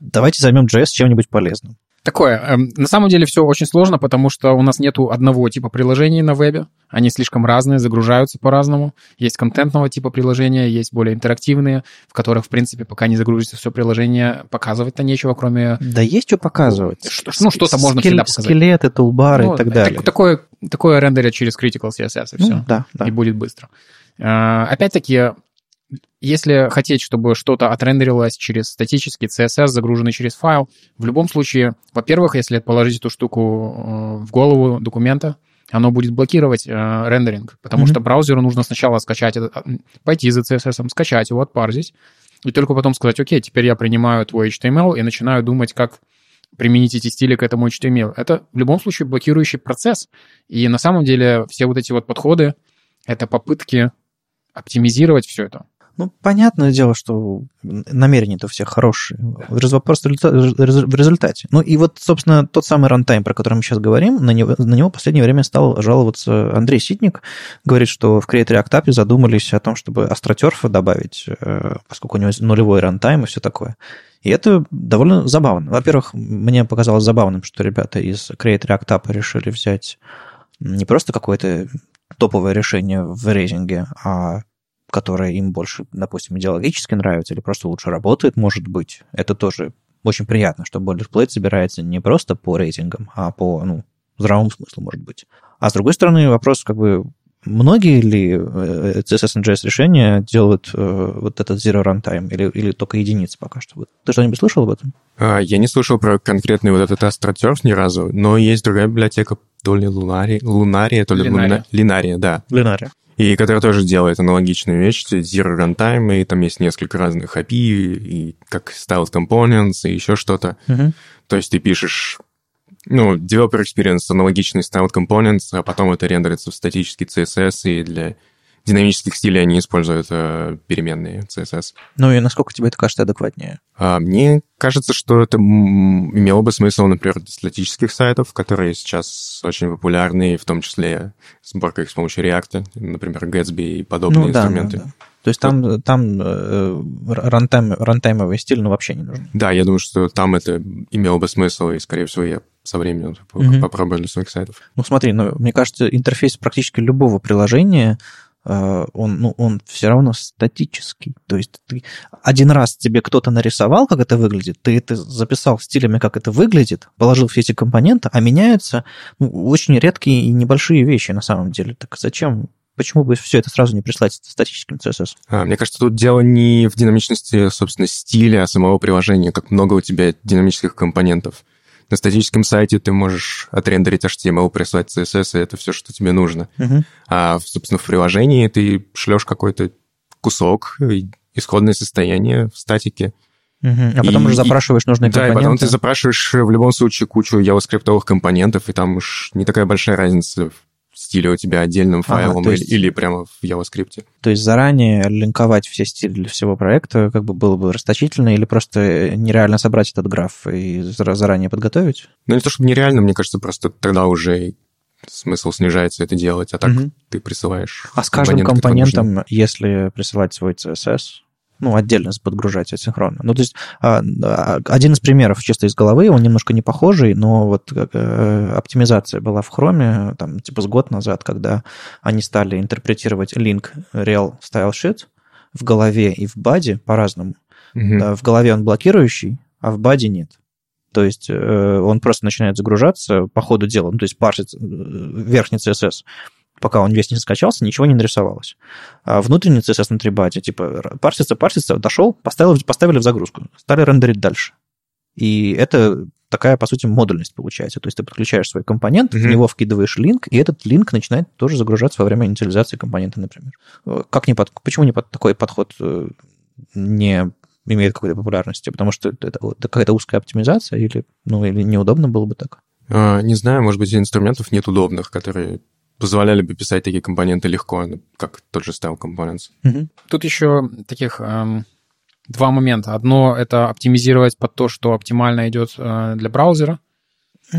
Speaker 1: давайте займем JS чем-нибудь полезным.
Speaker 2: Такое. Эм, на самом деле все очень сложно, потому что у нас нету одного типа приложений на вебе. Они слишком разные, загружаются по-разному. Есть контентного типа приложения, есть более интерактивные, в которых, в принципе, пока не загрузится все приложение, показывать-то нечего, кроме...
Speaker 1: Да есть что показывать.
Speaker 2: Что, ну, что-то можно
Speaker 1: Скель,
Speaker 2: всегда показать.
Speaker 1: Скелеты, тулбары ну, и так далее. Так,
Speaker 2: такое, такое рендерит через Critical CSS, и все.
Speaker 1: Ну, да, да.
Speaker 2: И будет быстро. Э, опять-таки, если хотеть, чтобы что-то отрендерилось через статический CSS, загруженный через файл, в любом случае, во-первых, если положить эту штуку э, в голову документа, оно будет блокировать э, рендеринг, потому mm-hmm. что браузеру нужно сначала скачать этот, пойти за CSS, скачать его, отпарзить, и только потом сказать, окей, теперь я принимаю твой HTML и начинаю думать, как применить эти стили к этому HTML. Это в любом случае блокирующий процесс. И на самом деле все вот эти вот подходы — это попытки оптимизировать все это.
Speaker 1: Ну, понятное дело, что намерения-то у всех хорошие. Вопрос в результате. Ну и вот, собственно, тот самый рантайм, про который мы сейчас говорим, на него, на него в последнее время стал жаловаться Андрей Ситник. Говорит, что в Create React API задумались о том, чтобы астротерфа добавить, э, поскольку у него нулевой рантайм и все такое. И это довольно забавно. Во-первых, мне показалось забавным, что ребята из Create React API решили взять не просто какое-то топовое решение в рейзинге, а которое им больше, допустим, идеологически нравится или просто лучше работает, может быть. Это тоже очень приятно, что boilerplate собирается не просто по рейтингам, а по ну, здравому смыслу, может быть. А с другой стороны, вопрос как бы Многие ли э, CSS and JS решения делают э, вот этот zero runtime или, или только единицы пока что? Ты что-нибудь слышал об этом?
Speaker 3: А, я не слышал про конкретный вот этот AstroTurf ни разу, но есть другая библиотека, то ли Lunaria то ли.
Speaker 2: Linaria,
Speaker 3: да.
Speaker 1: Linaria.
Speaker 3: И которая тоже делает аналогичную вещь, Zero Runtime, и там есть несколько разных API, и как Styled Components, и еще что-то. Uh-huh. То есть ты пишешь ну, developer experience аналогичный styled components, а потом это рендерится в статический CSS, и для динамических стилей они используют э, переменные CSS.
Speaker 1: Ну и насколько тебе это кажется адекватнее?
Speaker 3: А, мне кажется, что это имело бы смысл, например, для статических сайтов, которые сейчас очень популярны, в том числе сборка их с помощью React, например, Gatsby и подобные ну, да, инструменты. Да, да.
Speaker 1: То есть там, там э, рантайм, рантаймовый стиль ну, вообще не нужен.
Speaker 3: Да, я думаю, что там это имело бы смысл, и, скорее всего, я со временем угу. попробую для своих сайтов.
Speaker 1: Ну, смотри, ну, мне кажется, интерфейс практически любого приложения он, ну, он все равно статический. То есть ты один раз тебе кто-то нарисовал, как это выглядит, ты это записал стилями, как это выглядит, положил все эти компоненты, а меняются ну, очень редкие и небольшие вещи на самом деле. Так зачем почему бы все это сразу не прислать статическим CSS?
Speaker 3: А, мне кажется, тут дело не в динамичности, собственно, стиля самого приложения, как много у тебя динамических компонентов. На статическом сайте ты можешь отрендерить HTML, прислать CSS, и это все, что тебе нужно. Uh-huh. А, собственно, в приложении ты шлешь какой-то кусок, исходное состояние в статике,
Speaker 1: Uh-huh. А потом и, уже запрашиваешь нужные
Speaker 3: да,
Speaker 1: компоненты.
Speaker 3: Да, и потом ты запрашиваешь в любом случае кучу JavaScript компонентов, и там уж не такая большая разница стиле у тебя отдельным файлом ага, есть... или, или прямо в JavaScript.
Speaker 1: То есть заранее линковать все стили для всего проекта как бы было бы расточительно или просто нереально собрать этот граф и заранее подготовить?
Speaker 3: Ну, не то чтобы нереально, мне кажется, просто тогда уже смысл снижается это делать, а так угу. ты присылаешь.
Speaker 1: А с каждым компонентом, если присылать свой CSS, ну, отдельно подгружать асинхронно. Ну, то есть а, а, один из примеров чисто из головы, он немножко не похожий, но вот э, оптимизация была в хроме, там, типа с год назад, когда они стали интерпретировать link real style sheet в голове и в баде по-разному. Mm-hmm. В голове он блокирующий, а в баде нет. То есть э, он просто начинает загружаться по ходу дела, ну, то есть парсит э, верхний CSS пока он весь не скачался, ничего не нарисовалось. А внутренний CSS на трибате, типа, парсится, парсится, дошел, поставил, поставили в загрузку, стали рендерить дальше. И это такая, по сути, модульность получается. То есть ты подключаешь свой компонент, mm-hmm. в него вкидываешь линк, и этот линк начинает тоже загружаться во время инициализации компонента, например. Как не под, почему не под такой подход э, не имеет какой-то популярности? Потому что это, это какая-то узкая оптимизация или, ну, или неудобно было бы так?
Speaker 3: А, не знаю, может быть, инструментов нет удобных, которые позволяли бы писать такие компоненты легко, ну, как тот же Style Components.
Speaker 2: Угу. Тут еще таких эм, два момента. Одно — это оптимизировать под то, что оптимально идет э, для браузера.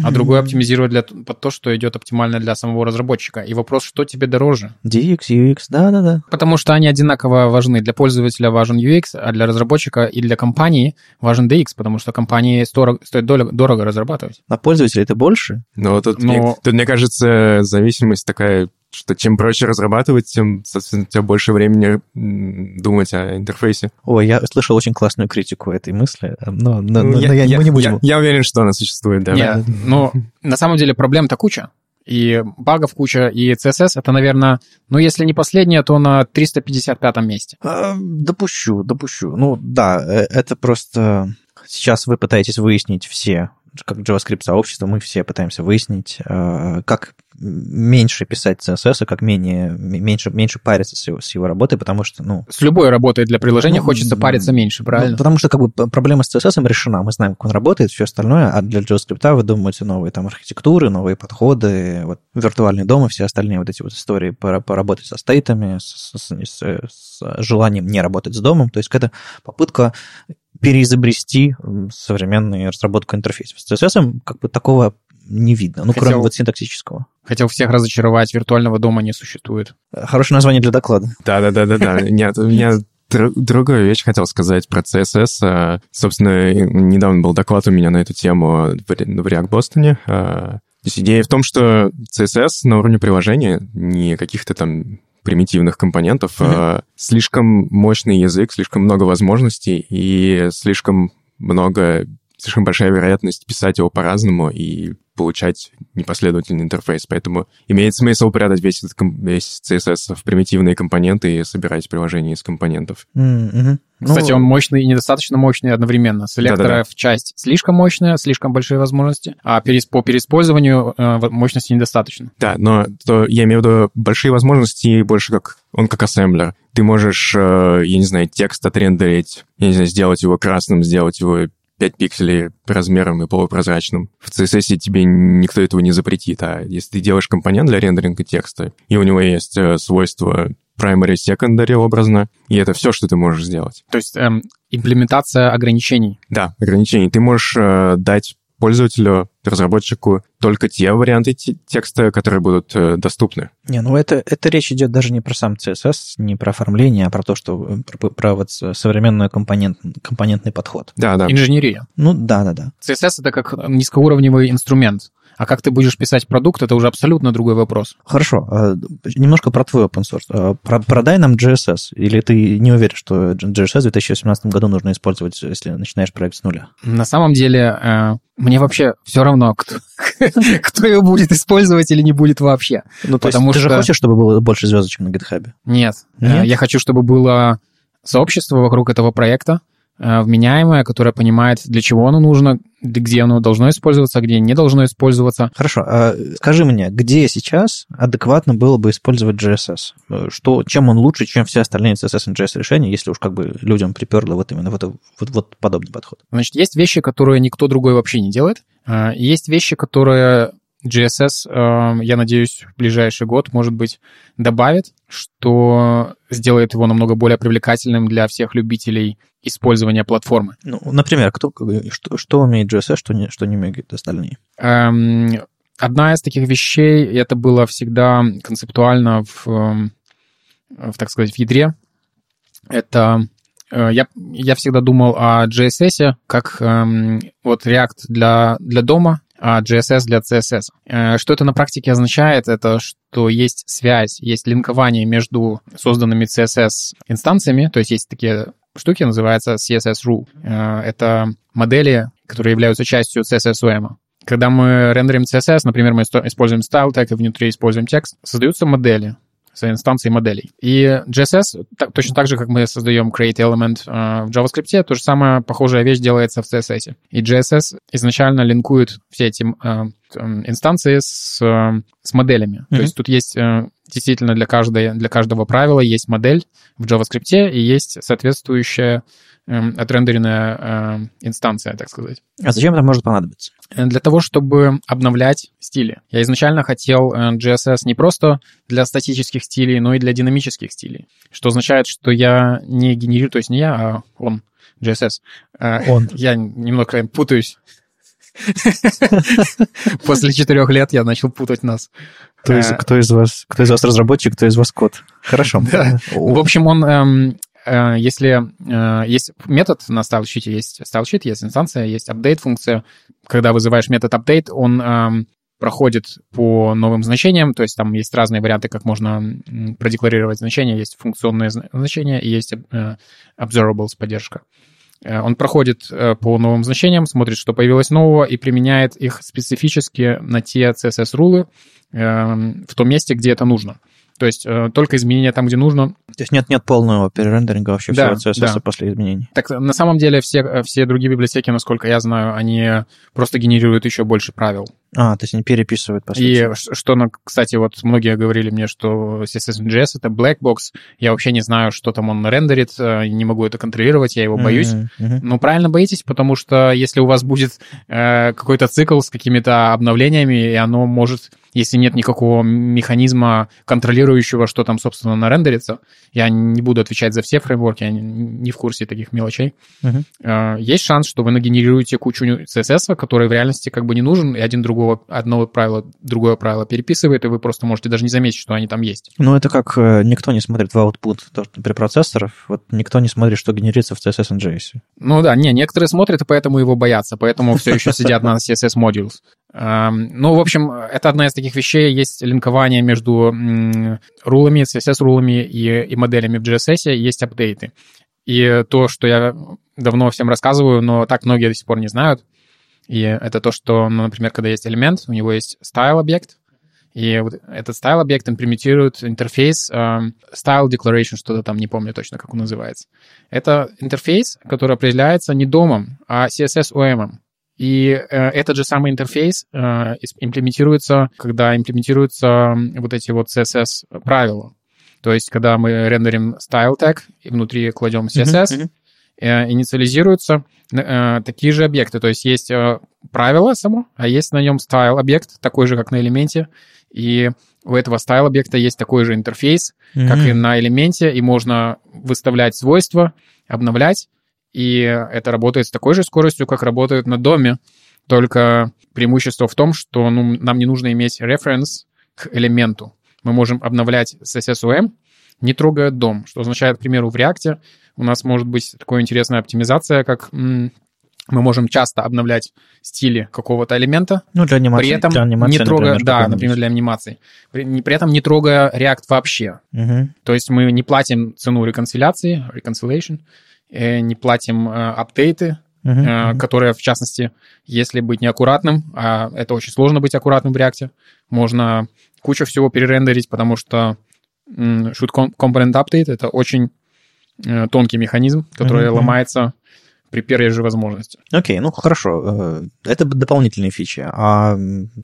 Speaker 2: А другой оптимизировать для, под то, что идет оптимально для самого разработчика. И вопрос, что тебе дороже?
Speaker 1: DX, UX, да-да-да.
Speaker 2: Потому что они одинаково важны. Для пользователя важен UX, а для разработчика и для компании важен DX, потому что компании стоит дорого, дорого разрабатывать.
Speaker 1: А пользователей это больше?
Speaker 3: Ну, тут, Но... мне, тут, мне кажется, зависимость такая что чем проще разрабатывать, тем, соответственно, у тебя больше времени думать о интерфейсе.
Speaker 1: Ой, я слышал очень классную критику этой мысли, но, но, ну, я, но я, мы не будем...
Speaker 3: Я, я уверен, что она существует, да.
Speaker 2: Нет, но на самом деле проблем-то куча. И багов куча, и CSS это, наверное, ну, если не последнее, то на 355 месте.
Speaker 1: А, допущу, допущу. Ну, да, э, это просто... Сейчас вы пытаетесь выяснить все как JavaScript-сообщество, мы все пытаемся выяснить, э, как меньше писать CSS, как менее, меньше, меньше париться с его, с его работой, потому что, ну...
Speaker 2: С любой работой для приложения ну, хочется париться меньше, правильно? Ну,
Speaker 1: потому что как бы проблема с CSS решена, мы знаем, как он работает, все остальное, а для JavaScript вы думаете новые там архитектуры, новые подходы, вот виртуальный дом и все остальные вот эти вот истории поработать со стейтами, с, с, с, с желанием не работать с домом, то есть это попытка переизобрести современную разработку интерфейсов. С CSS как бы такого не видно, ну, Хотел... кроме вот синтаксического.
Speaker 2: Хотел всех разочаровать, виртуального дома не существует.
Speaker 1: Хорошее название для доклада.
Speaker 3: Да-да-да-да-да. Нет, [laughs] у меня другую вещь хотел сказать про CSS. А, собственно, недавно был доклад у меня на эту тему в React Бостоне. А, идея в том, что CSS на уровне приложения, не каких-то там примитивных компонентов, mm-hmm. слишком мощный язык, слишком много возможностей и слишком много слишком большая вероятность писать его по-разному и получать непоследовательный интерфейс. Поэтому имеет смысл прятать весь, этот, весь CSS в примитивные компоненты и собирать приложение из компонентов.
Speaker 2: Mm-hmm. Кстати, ну, он мощный и недостаточно мощный одновременно. Селекторов да часть слишком мощная, слишком большие возможности, а по переиспользованию э, мощности недостаточно.
Speaker 3: Да, но то, я имею в виду большие возможности больше как он как ассемблер. Ты можешь, э, я не знаю, текст отрендерить, я не знаю, сделать его красным, сделать его 5 пикселей размером и полупрозрачным. В CSS тебе никто этого не запретит, а если ты делаешь компонент для рендеринга текста, и у него есть э, свойства primary, secondary образно, и это все, что ты можешь сделать.
Speaker 2: То есть эм, имплементация ограничений.
Speaker 3: Да, ограничений. Ты можешь э, дать пользователю, разработчику только те варианты текста, которые будут э, доступны.
Speaker 1: Не, ну это, это речь идет даже не про сам CSS, не про оформление, а про то, что э, про, про вот современный компонент, компонентный подход.
Speaker 2: Да, да. Инженерия.
Speaker 1: Ну да, да, да.
Speaker 2: CSS это как низкоуровневый инструмент. А как ты будешь писать продукт, это уже абсолютно другой вопрос.
Speaker 1: Хорошо. А, немножко про твой open source. А, продай нам GSS. Или ты не уверен, что GSS в 2018 году нужно использовать, если начинаешь проект с нуля?
Speaker 2: На самом деле, э, мне вообще все равно, кто, [laughs] кто его будет использовать или не будет вообще.
Speaker 1: Ну, то Потому есть что... ты же хочешь, чтобы было больше звездочек на GitHub?
Speaker 2: Нет. Э, Нет? Я хочу, чтобы было сообщество вокруг этого проекта, вменяемое, которое понимает, для чего оно нужно, где оно должно использоваться, где не должно использоваться.
Speaker 1: Хорошо. А скажи мне, где сейчас адекватно было бы использовать GSS? Что, чем он лучше, чем все остальные CSS и JS решения, если уж как бы людям приперло вот именно вот, вот, вот подобный подход?
Speaker 2: Значит, есть вещи, которые никто другой вообще не делает. Э, есть вещи, которые GSS, эм, я надеюсь, в ближайший год, может быть, добавит, что сделает его намного более привлекательным для всех любителей использования платформы.
Speaker 1: Ну, например, кто, что, что умеет GSS, что не, что не умеют остальные?
Speaker 2: Эм, одна из таких вещей, это было всегда концептуально в, эм, в так сказать, в ядре, это э, я, я всегда думал о GSS как эм, вот React для, для дома, а GSS для CSS. Э, что это на практике означает? Это что есть связь, есть линкование между созданными CSS-инстанциями, то есть есть такие штуки, называются CSS-RU. Э, это модели, которые являются частью CSS-OM. Когда мы рендерим CSS, например, мы используем style tag и внутри используем текст, создаются модели с инстанцией моделей. И GSS, так, точно так же, как мы создаем create element э, в JavaScript, то же самое, похожая вещь делается в CSS. И GSS изначально линкует все эти э, инстанции с, э, с моделями. Mm-hmm. То есть тут есть э, действительно для, каждой, для каждого правила есть модель в JavaScript и есть соответствующая отрендеренная э, инстанция, так сказать.
Speaker 1: А зачем это может понадобиться?
Speaker 2: Э, для того, чтобы обновлять стили. Я изначально хотел э, GSS не просто для статических стилей, но и для динамических стилей. Что означает, что я не генерирую, то есть не я, а он, GSS.
Speaker 1: Он. [laughs]
Speaker 2: Я немного путаюсь [laughs] После четырех лет я начал путать нас.
Speaker 1: Кто из, кто из вас, кто из вас разработчик, кто из вас код? Хорошо. [laughs]
Speaker 2: Да. В общем, он эм, если э, есть метод на StyleSheet, есть StyleSheet, есть инстанция, есть update функция. Когда вызываешь метод update, он эм, проходит по новым значениям, то есть там есть разные варианты, как можно продекларировать значения, есть функционные значения и есть э, observables поддержка. Э, он проходит э, по новым значениям, смотрит, что появилось нового, и применяет их специфически на те CSS-рулы эм, в том месте, где это нужно. То есть э, только изменения там, где нужно.
Speaker 1: То есть нет, нет полного перерендеринга вообще да, всего CSS да. после изменений.
Speaker 2: Так на самом деле все, все другие библиотеки, насколько я знаю, они просто генерируют еще больше правил.
Speaker 1: А, то есть они переписывают, по
Speaker 2: сути. И что, ну, кстати, вот многие говорили мне, что CSS.js — это black box. Я вообще не знаю, что там он рендерит, э, не могу это контролировать, я его боюсь. Mm-hmm. Mm-hmm. Ну, правильно боитесь, потому что если у вас будет э, какой-то цикл с какими-то обновлениями, и оно может если нет никакого механизма контролирующего, что там, собственно, нарендерится. Я не буду отвечать за все фреймворки, я не в курсе таких мелочей. Uh-huh. Есть шанс, что вы нагенерируете кучу CSS, который в реальности как бы не нужен, и один другого одно правило другое правило переписывает, и вы просто можете даже не заметить, что они там есть.
Speaker 1: Ну, это как э, никто не смотрит в output препроцессоров, вот никто не смотрит, что генерится в CSS and JS.
Speaker 2: Ну да, не, некоторые смотрят, и поэтому его боятся, поэтому все еще [laughs] сидят на CSS modules. Ну, в общем, это одна из таких вещей. Есть линкование между рулами, CSS-рулами и, и моделями в GSS, есть апдейты. И то, что я давно всем рассказываю, но так многие до сих пор не знают, и это то, что, ну, например, когда есть элемент, у него есть style объект, и вот этот style объект имплементирует интерфейс uh, style declaration, что-то там, не помню точно, как он называется. Это интерфейс, который определяется не домом, а CSS OM. И uh, этот же самый интерфейс uh, имплементируется, когда имплементируются вот эти вот CSS правила. То есть, когда мы рендерим style tag и внутри кладем CSS, mm-hmm. Э, инициализируются э, такие же объекты. То есть есть э, правило само, а есть на нем style объект, такой же, как на элементе. И у этого style объекта есть такой же интерфейс, mm-hmm. как и на элементе, и можно выставлять свойства, обновлять, и это работает с такой же скоростью, как работает на доме. Только преимущество в том, что ну, нам не нужно иметь референс к элементу. Мы можем обновлять SSOM, не трогая дом, что означает, к примеру, в React у нас может быть такая интересная оптимизация, как мы можем часто обновлять стили какого-то элемента.
Speaker 1: Ну, для анимации.
Speaker 2: При этом
Speaker 1: для
Speaker 2: анимации, не трогая, например, да, например, для анимации. При, при этом не трогая React вообще.
Speaker 1: Угу.
Speaker 2: То есть мы не платим цену реконсиляции, reconciliation, не платим э, апдейты, uh-huh, которые, в частности, если быть неаккуратным, а это очень сложно быть аккуратным в React, можно кучу всего перерендерить, потому что shoot component update — это очень Э, тонкий механизм, который mm-hmm. ломается при первой же возможности.
Speaker 1: Окей, okay, ну хорошо. Э, это дополнительные фичи. А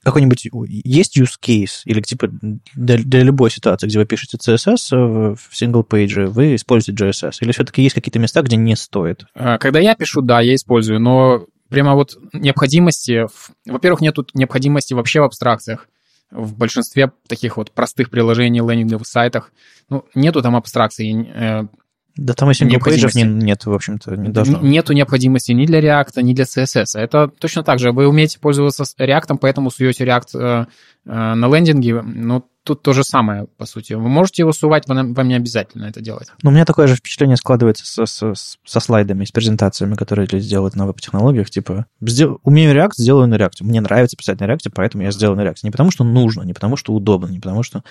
Speaker 1: какой-нибудь есть use case или типа для, для любой ситуации, где вы пишете CSS в single page, вы используете JSS? Или все-таки есть какие-то места, где не стоит?
Speaker 2: Э, когда я пишу, да, я использую, но прямо вот необходимости... Во-первых, нет необходимости вообще в абстракциях в большинстве таких вот простых приложений, лендинговых сайтах, ну, нету там абстракций.
Speaker 1: Да там и синглпейджев не, нет, в общем-то, не должно.
Speaker 2: Нету необходимости ни для React, ни для CSS. Это точно так же. Вы умеете пользоваться React, поэтому суете React э, э, на лендинге, но тут то же самое, по сути. Вы можете его сувать, вам, вам не обязательно это делать.
Speaker 1: Но у меня такое же впечатление складывается со, со, со слайдами, с презентациями, которые люди делают на веб-технологиях, типа, сдел... умею React, сделаю на React. Мне нравится писать на React, поэтому я сделаю на React. Не потому, что нужно, не потому, что удобно, не потому, что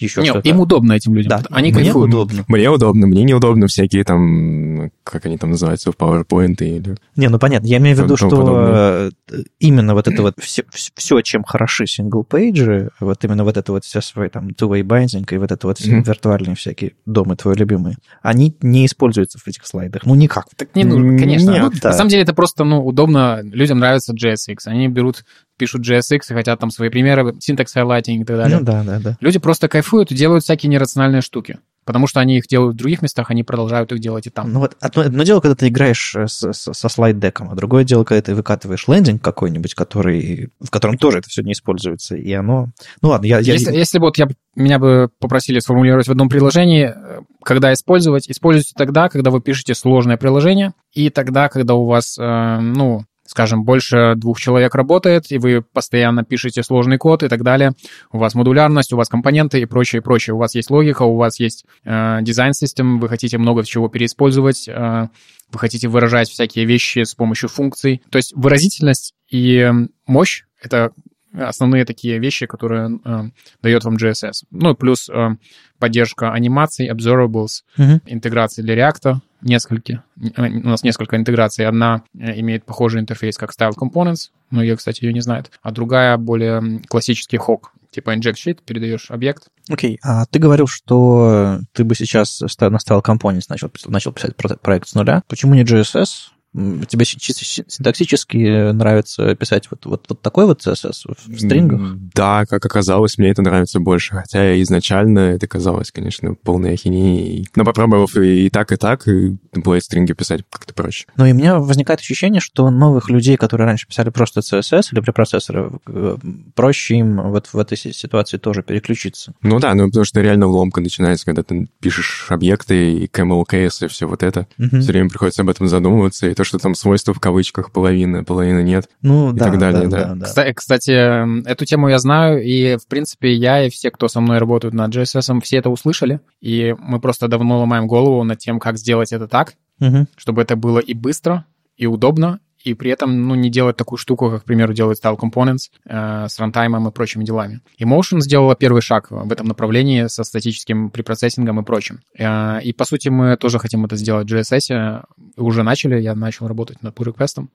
Speaker 1: еще
Speaker 2: Нет, им удобно этим людям.
Speaker 1: Да,
Speaker 2: они
Speaker 3: мне кайфуют. удобно. Мне удобно, мне неудобно всякие там, как они там называются, в PowerPoint или...
Speaker 1: Не, ну понятно, я имею в виду, что подобное. именно вот это вот все, все, чем хороши single-page и, вот именно вот это вот все свои там two-way binding и вот это вот все mm-hmm. виртуальные всякие DOM ы твои любимые, они не используются в этих слайдах, ну никак.
Speaker 2: Так не нужно, конечно. Нет, ну, да. На самом деле это просто, ну, удобно, людям нравится JSX, они берут пишут JSX и хотят там свои примеры, синтекс highlighting и так далее.
Speaker 1: Ну да, да, да.
Speaker 2: Люди просто кайфуют и делают всякие нерациональные штуки. Потому что они их делают в других местах, они продолжают их делать и там.
Speaker 1: Ну вот одно, одно дело, когда ты играешь э, с, с, со слайд-деком, а другое дело, когда ты выкатываешь лендинг какой-нибудь, который, в котором тоже это все не используется, и оно... Ну ладно, я...
Speaker 2: Если,
Speaker 1: я...
Speaker 2: если бы вот я, меня бы попросили сформулировать в одном приложении, э, когда использовать, используйте тогда, когда вы пишете сложное приложение, и тогда, когда у вас, э, ну, скажем, больше двух человек работает, и вы постоянно пишете сложный код и так далее, у вас модулярность, у вас компоненты и прочее, прочее, у вас есть логика, у вас есть э, дизайн-систем, вы хотите много чего переиспользовать, э, вы хотите выражать всякие вещи с помощью функций. То есть выразительность и мощь — это основные такие вещи, которые э, дает вам GSS. Ну, плюс э, поддержка анимаций, observables, uh-huh. интеграции для React, несколько. Э, у нас несколько интеграций. Одна э, имеет похожий интерфейс, как Style Components, но я, кстати, ее не знает. А другая более классический хок, типа inject sheet, передаешь объект.
Speaker 1: Окей, okay. а ты говорил, что ты бы сейчас на Style Components начал, начал писать проект с нуля. Почему не GSS? Тебе чисто синтаксически нравится писать вот, вот, вот такой вот CSS в стрингах?
Speaker 3: Да, как оказалось, мне это нравится больше. Хотя изначально это казалось, конечно, полной ахинеей. Но попробовав и, так, и так, и было стринги писать как-то проще.
Speaker 1: Ну и у меня возникает ощущение, что новых людей, которые раньше писали просто CSS или препроцессоры, э, проще им вот в этой ситуации тоже переключиться.
Speaker 3: Ну да, ну потому что реально ломка начинается, когда ты пишешь объекты и camel case и все вот это. Угу. Все время приходится об этом задумываться, и то, что там свойства в кавычках половина, половина нет.
Speaker 1: Ну,
Speaker 3: и
Speaker 1: да,
Speaker 3: так далее,
Speaker 1: да,
Speaker 3: да.
Speaker 1: да, да.
Speaker 2: Кстати, эту тему я знаю, и, в принципе, я и все, кто со мной работают над JSS, все это услышали, и мы просто давно ломаем голову над тем, как сделать это так, угу. чтобы это было и быстро, и удобно, и при этом, ну, не делать такую штуку, как, к примеру, делает Style Components э, с рантаймом и прочими делами. Emotion сделала первый шаг в этом направлении со статическим препроцессингом и прочим. Э, и, по сути, мы тоже хотим это сделать в GSS. Уже начали, я начал работать над pull request,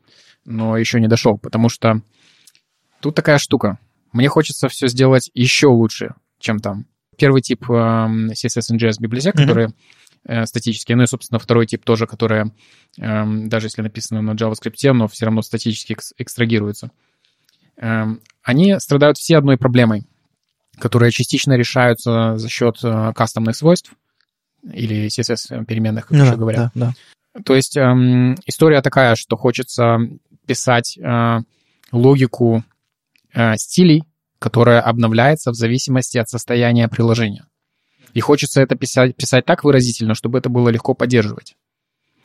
Speaker 2: но еще не дошел, потому что тут такая штука. Мне хочется все сделать еще лучше, чем там. Первый тип э, CSS and JS библиотек, mm-hmm. которые статические. Ну и, собственно, второй тип тоже, который, эм, даже если написано на JavaScript, но все равно статически экстрагируется. Эм, они страдают все одной проблемой, которая частично решаются за счет э, кастомных свойств или CSS-переменных, как ну, еще говорят. Да, да. То есть эм, история такая, что хочется писать э, логику э, стилей, которая обновляется в зависимости от состояния приложения. И хочется это писать, писать так выразительно, чтобы это было легко поддерживать.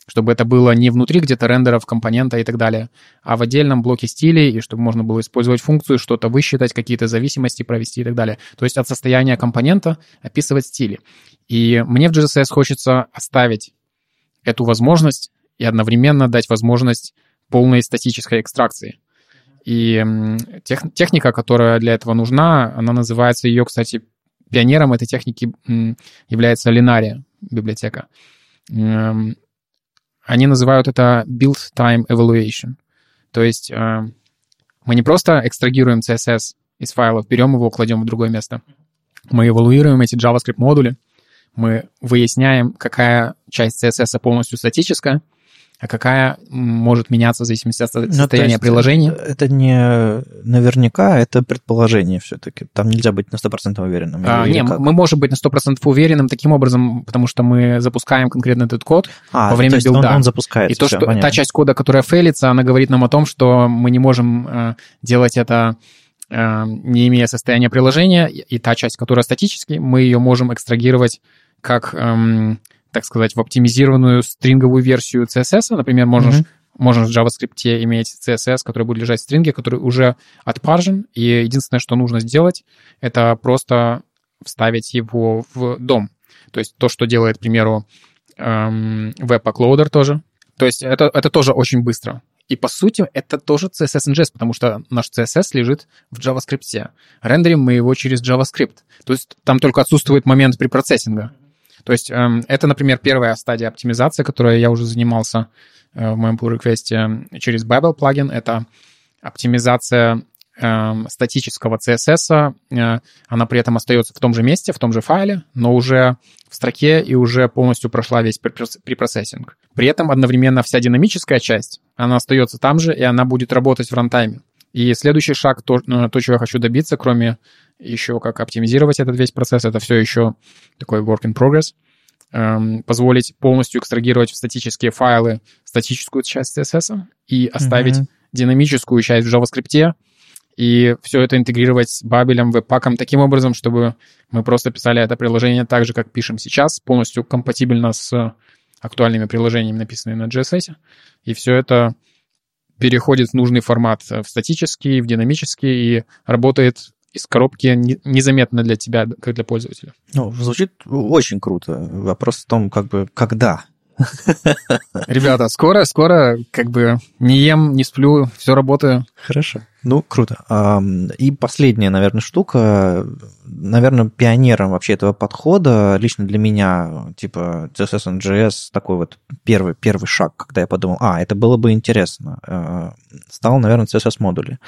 Speaker 2: Чтобы это было не внутри где-то рендеров, компонента и так далее, а в отдельном блоке стилей, и чтобы можно было использовать функцию, что-то высчитать, какие-то зависимости провести и так далее. То есть от состояния компонента описывать стили. И мне в GSS хочется оставить эту возможность и одновременно дать возможность полной статической экстракции. И тех, техника, которая для этого нужна, она называется, ее, кстати, Пионером этой техники является Linaria библиотека. Эм, они называют это Build Time Evaluation. То есть э, мы не просто экстрагируем CSS из файлов, берем его, кладем в другое место. Мы эвалуируем эти JavaScript-модули, мы выясняем, какая часть CSS полностью статическая, а какая может меняться в зависимости от ну, состояния ну, приложения?
Speaker 1: Это не наверняка, это предположение все-таки. Там нельзя быть на 100% уверенным.
Speaker 2: А, не, как? мы можем быть на 100% уверенным таким образом, потому что мы запускаем конкретно этот код а, во время то билда.
Speaker 1: Он, он запускается.
Speaker 2: И то, все, что понятно. та часть кода, которая фейлится, она говорит нам о том, что мы не можем э, делать это э, не имея состояния приложения, и та часть, которая статически, мы ее можем экстрагировать как эм, так сказать, в оптимизированную стринговую версию CSS. Например, можешь, mm-hmm. можешь в JavaScript иметь CSS, который будет лежать в стринге, который уже отпаржен, и единственное, что нужно сделать, это просто вставить его в дом. То есть то, что делает, к примеру, эм, WebAccloader тоже. То есть это, это тоже очень быстро. И по сути это тоже CSS JS, потому что наш CSS лежит в JavaScript. Рендерим мы его через JavaScript. То есть там только отсутствует момент препроцессинга. То есть эм, это, например, первая стадия оптимизации, которой я уже занимался э, в моем pull request через Babel плагин. Это оптимизация эм, статического CSS. Э, она при этом остается в том же месте, в том же файле, но уже в строке и уже полностью прошла весь препроцессинг. При этом одновременно вся динамическая часть, она остается там же, и она будет работать в рантайме. И следующий шаг, то, э, то, чего я хочу добиться, кроме еще как оптимизировать этот весь процесс, это все еще такой work in progress, эм, позволить полностью экстрагировать в статические файлы статическую часть CSS и оставить mm-hmm. динамическую часть в JavaScript, и все это интегрировать с бабелем, веб-паком таким образом, чтобы мы просто писали это приложение так же, как пишем сейчас, полностью компатибельно с актуальными приложениями, написанными на JSS. И все это переходит в нужный формат в статический, в динамический и работает из коробки незаметно для тебя, как для пользователя.
Speaker 1: Ну, звучит очень круто. Вопрос в том, как бы, когда
Speaker 2: Ребята, скоро, скоро, как бы не ем, не сплю, все работаю.
Speaker 1: Хорошо. Ну, круто. И последняя, наверное, штука, наверное, пионером вообще этого подхода, лично для меня, типа CSS and JS, такой вот первый, первый шаг, когда я подумал, а, это было бы интересно, э, стал, наверное, CSS-модули.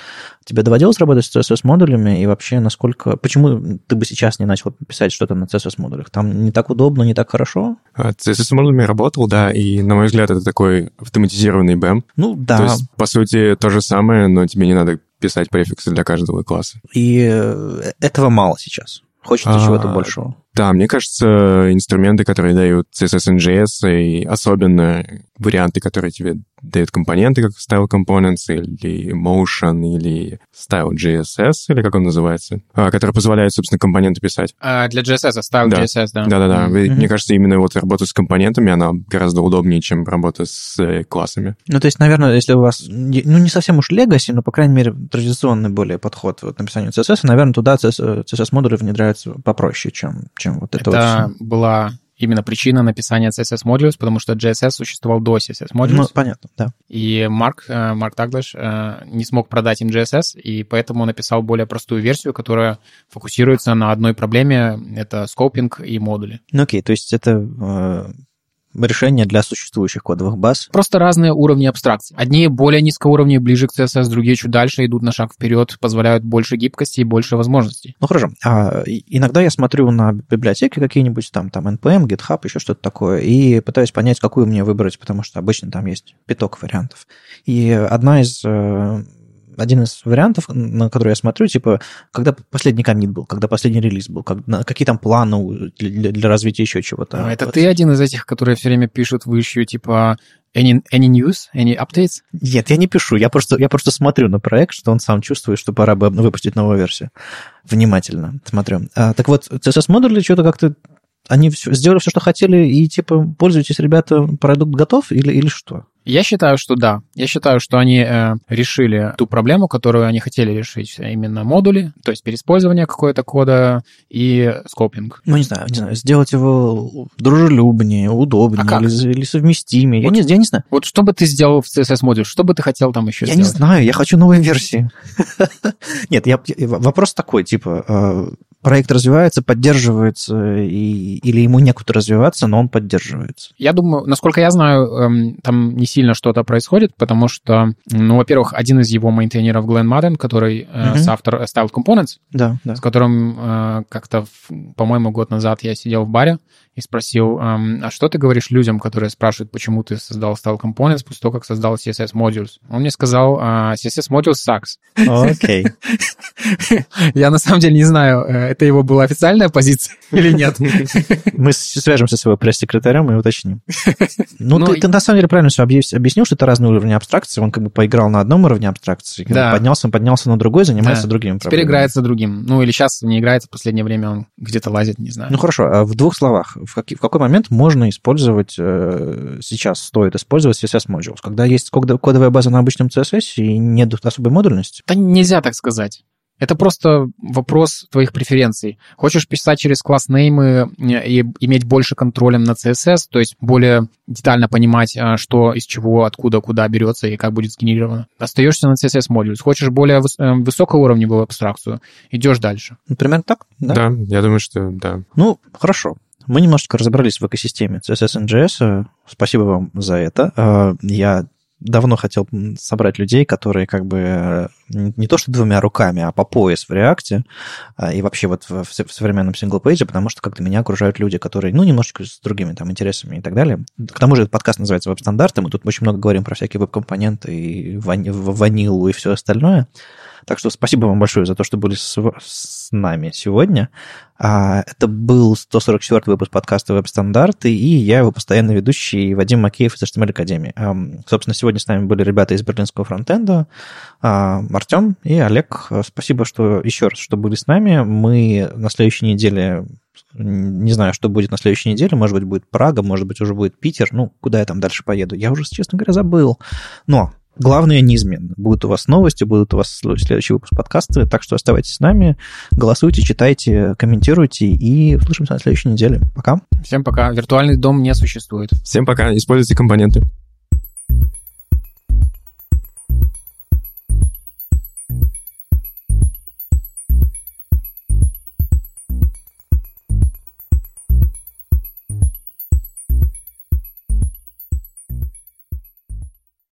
Speaker 1: Тебе доводилось работать с CSS-модулями, и вообще насколько... Почему ты бы сейчас не начал писать что-то на CSS-модулях? Там не так удобно, не так хорошо?
Speaker 3: CSS-модулями работал, да, и, на мой взгляд, это такой автоматизированный BEM.
Speaker 1: Ну, да.
Speaker 3: То есть, по сути, то же самое, но тебе не надо писать префиксы для каждого класса.
Speaker 1: И э, этого мало сейчас. Хочется а, чего-то большего.
Speaker 3: Да, мне кажется, инструменты, которые дают CSS and JS, и особенно варианты, которые тебе дают компоненты, как Style Components, или Motion, или Style JSS, или как он называется, а, которые позволяют, собственно, компоненты писать.
Speaker 2: А для JSS, Style да. JSS, да.
Speaker 3: Да-да-да. Mm-hmm. Мне кажется, именно вот работа с компонентами, она гораздо удобнее, чем работа с э, классами.
Speaker 1: Ну, то есть, наверное, если у вас, ну, не совсем уж legacy, но, по крайней мере, традиционный более подход вот, написанию CSS, наверное, туда CSS-модули внедряются попроще, чем, чем вот это,
Speaker 2: это вот была именно причина написания CSS Modules, потому что JSS существовал до CSS Modules. Ну,
Speaker 1: понятно, да.
Speaker 2: И Марк, э, Марк Таглиш э, не смог продать им JSS, и поэтому написал более простую версию, которая фокусируется на одной проблеме, это скопинг и модули.
Speaker 1: Ну окей, то есть это решения для существующих кодовых баз.
Speaker 2: Просто разные уровни абстракции. Одни более низкоуровневые, ближе к CSS, другие чуть дальше, идут на шаг вперед, позволяют больше гибкости и больше возможностей.
Speaker 1: Ну хорошо. А, иногда я смотрю на библиотеки какие-нибудь, там, там NPM, GitHub, еще что-то такое, и пытаюсь понять, какую мне выбрать, потому что обычно там есть пяток вариантов. И одна из э, один из вариантов, на который я смотрю, типа, когда последний комит был, когда последний релиз был, как, какие там планы для, для развития еще чего-то.
Speaker 2: А это вот. ты один из этих, которые все время пишут в issue, типа, any, any news, any updates?
Speaker 1: Нет, я не пишу, я просто, я просто смотрю на проект, что он сам чувствует, что пора бы выпустить новую версию. Внимательно смотрю. А, так вот, CSS-модули что-то как-то они все, сделали все, что хотели, и типа пользуйтесь, ребята, продукт готов или, или что?
Speaker 2: Я считаю, что да. Я считаю, что они э, решили ту проблему, которую они хотели решить, а именно модули, то есть переиспользование какого-то кода и скопинг.
Speaker 1: Ну, не знаю, не знаю, сделать его дружелюбнее, удобнее а или, или совместимее. Вот, я, не, я не знаю.
Speaker 2: Вот что бы ты сделал в CSS-модуле? Что бы ты хотел там еще
Speaker 1: я
Speaker 2: сделать?
Speaker 1: Я не знаю, я хочу новые версии. [laughs] Нет, вопрос такой, типа, э, проект развивается, поддерживается, и, или ему некуда развиваться, но он поддерживается?
Speaker 2: Я думаю, насколько я знаю, эм, там не сильно что-то происходит, потому что, ну, во-первых, один из его мейнтейнеров, Глен Мадден, который mm-hmm. соавтор Styled Components,
Speaker 1: да, да.
Speaker 2: с которым э, как-то, по-моему, год назад я сидел в баре, и спросил, а что ты говоришь людям, которые спрашивают, почему ты создал Style Components после того, как создал CSS Modules? Он мне сказал, «А, CSS Modules sucks.
Speaker 1: Окей. [laughs]
Speaker 2: Я на самом деле не знаю, э, это его была официальная позиция [laughs] или нет.
Speaker 1: Мы свяжемся с его пресс-секретарем и уточним. Ну, ну ты на самом деле правильно все объяснил, что это разные уровни абстракции. Он как бы поиграл на одном уровне абстракции, поднялся, поднялся на другой, занимается другими
Speaker 2: проблемами. Теперь играется другим. Ну, или сейчас не играется, в последнее время он где-то лазит, не знаю.
Speaker 1: Ну, хорошо, а в двух словах в, какой, в какой момент можно использовать, э, сейчас стоит использовать CSS Modules? Когда есть кодовая база на обычном CSS и нет особой модульности?
Speaker 2: Да нельзя так сказать. Это просто вопрос твоих преференций. Хочешь писать через класс неймы и иметь больше контроля на CSS, то есть более детально понимать, э, что из чего, откуда, куда берется и как будет сгенерировано. Остаешься на CSS Modules. Хочешь более выс- э, высокоуровневую абстракцию, идешь дальше.
Speaker 1: Примерно так?
Speaker 3: Да? да, я думаю, что да.
Speaker 1: Ну, хорошо. Мы немножечко разобрались в экосистеме CSS JS. Спасибо вам за это. А, я давно хотел собрать людей, которые как бы э, не то что двумя руками, а по пояс в React е а, и вообще вот в, в современном single-page е, потому что как-то меня окружают люди, которые, ну, немножечко с другими там интересами и так далее. К тому же этот подкаст называется «Веб-стандарты», мы тут очень много говорим про всякие веб-компоненты и вани- ванилу и все остальное. Так что спасибо вам большое за то, что были с, с нами сегодня. А, это был 144 выпуск подкаста «Веб-стандарты», и я его постоянный ведущий Вадим Макеев из HTML Академии. А, собственно, сегодня с нами были ребята из берлинского фронтенда, а, Артем и Олег. Спасибо, что еще раз, что были с нами. Мы на следующей неделе не знаю, что будет на следующей неделе. Может быть, будет Прага, может быть, уже будет Питер. Ну, куда я там дальше поеду? Я уже, честно говоря, забыл. Но главное неизменно. Будут у вас новости, будут у вас следующий выпуск подкаста, так что оставайтесь с нами, голосуйте, читайте, комментируйте, и услышимся на следующей неделе. Пока.
Speaker 2: Всем пока. Виртуальный дом не существует.
Speaker 3: Всем пока. Используйте компоненты.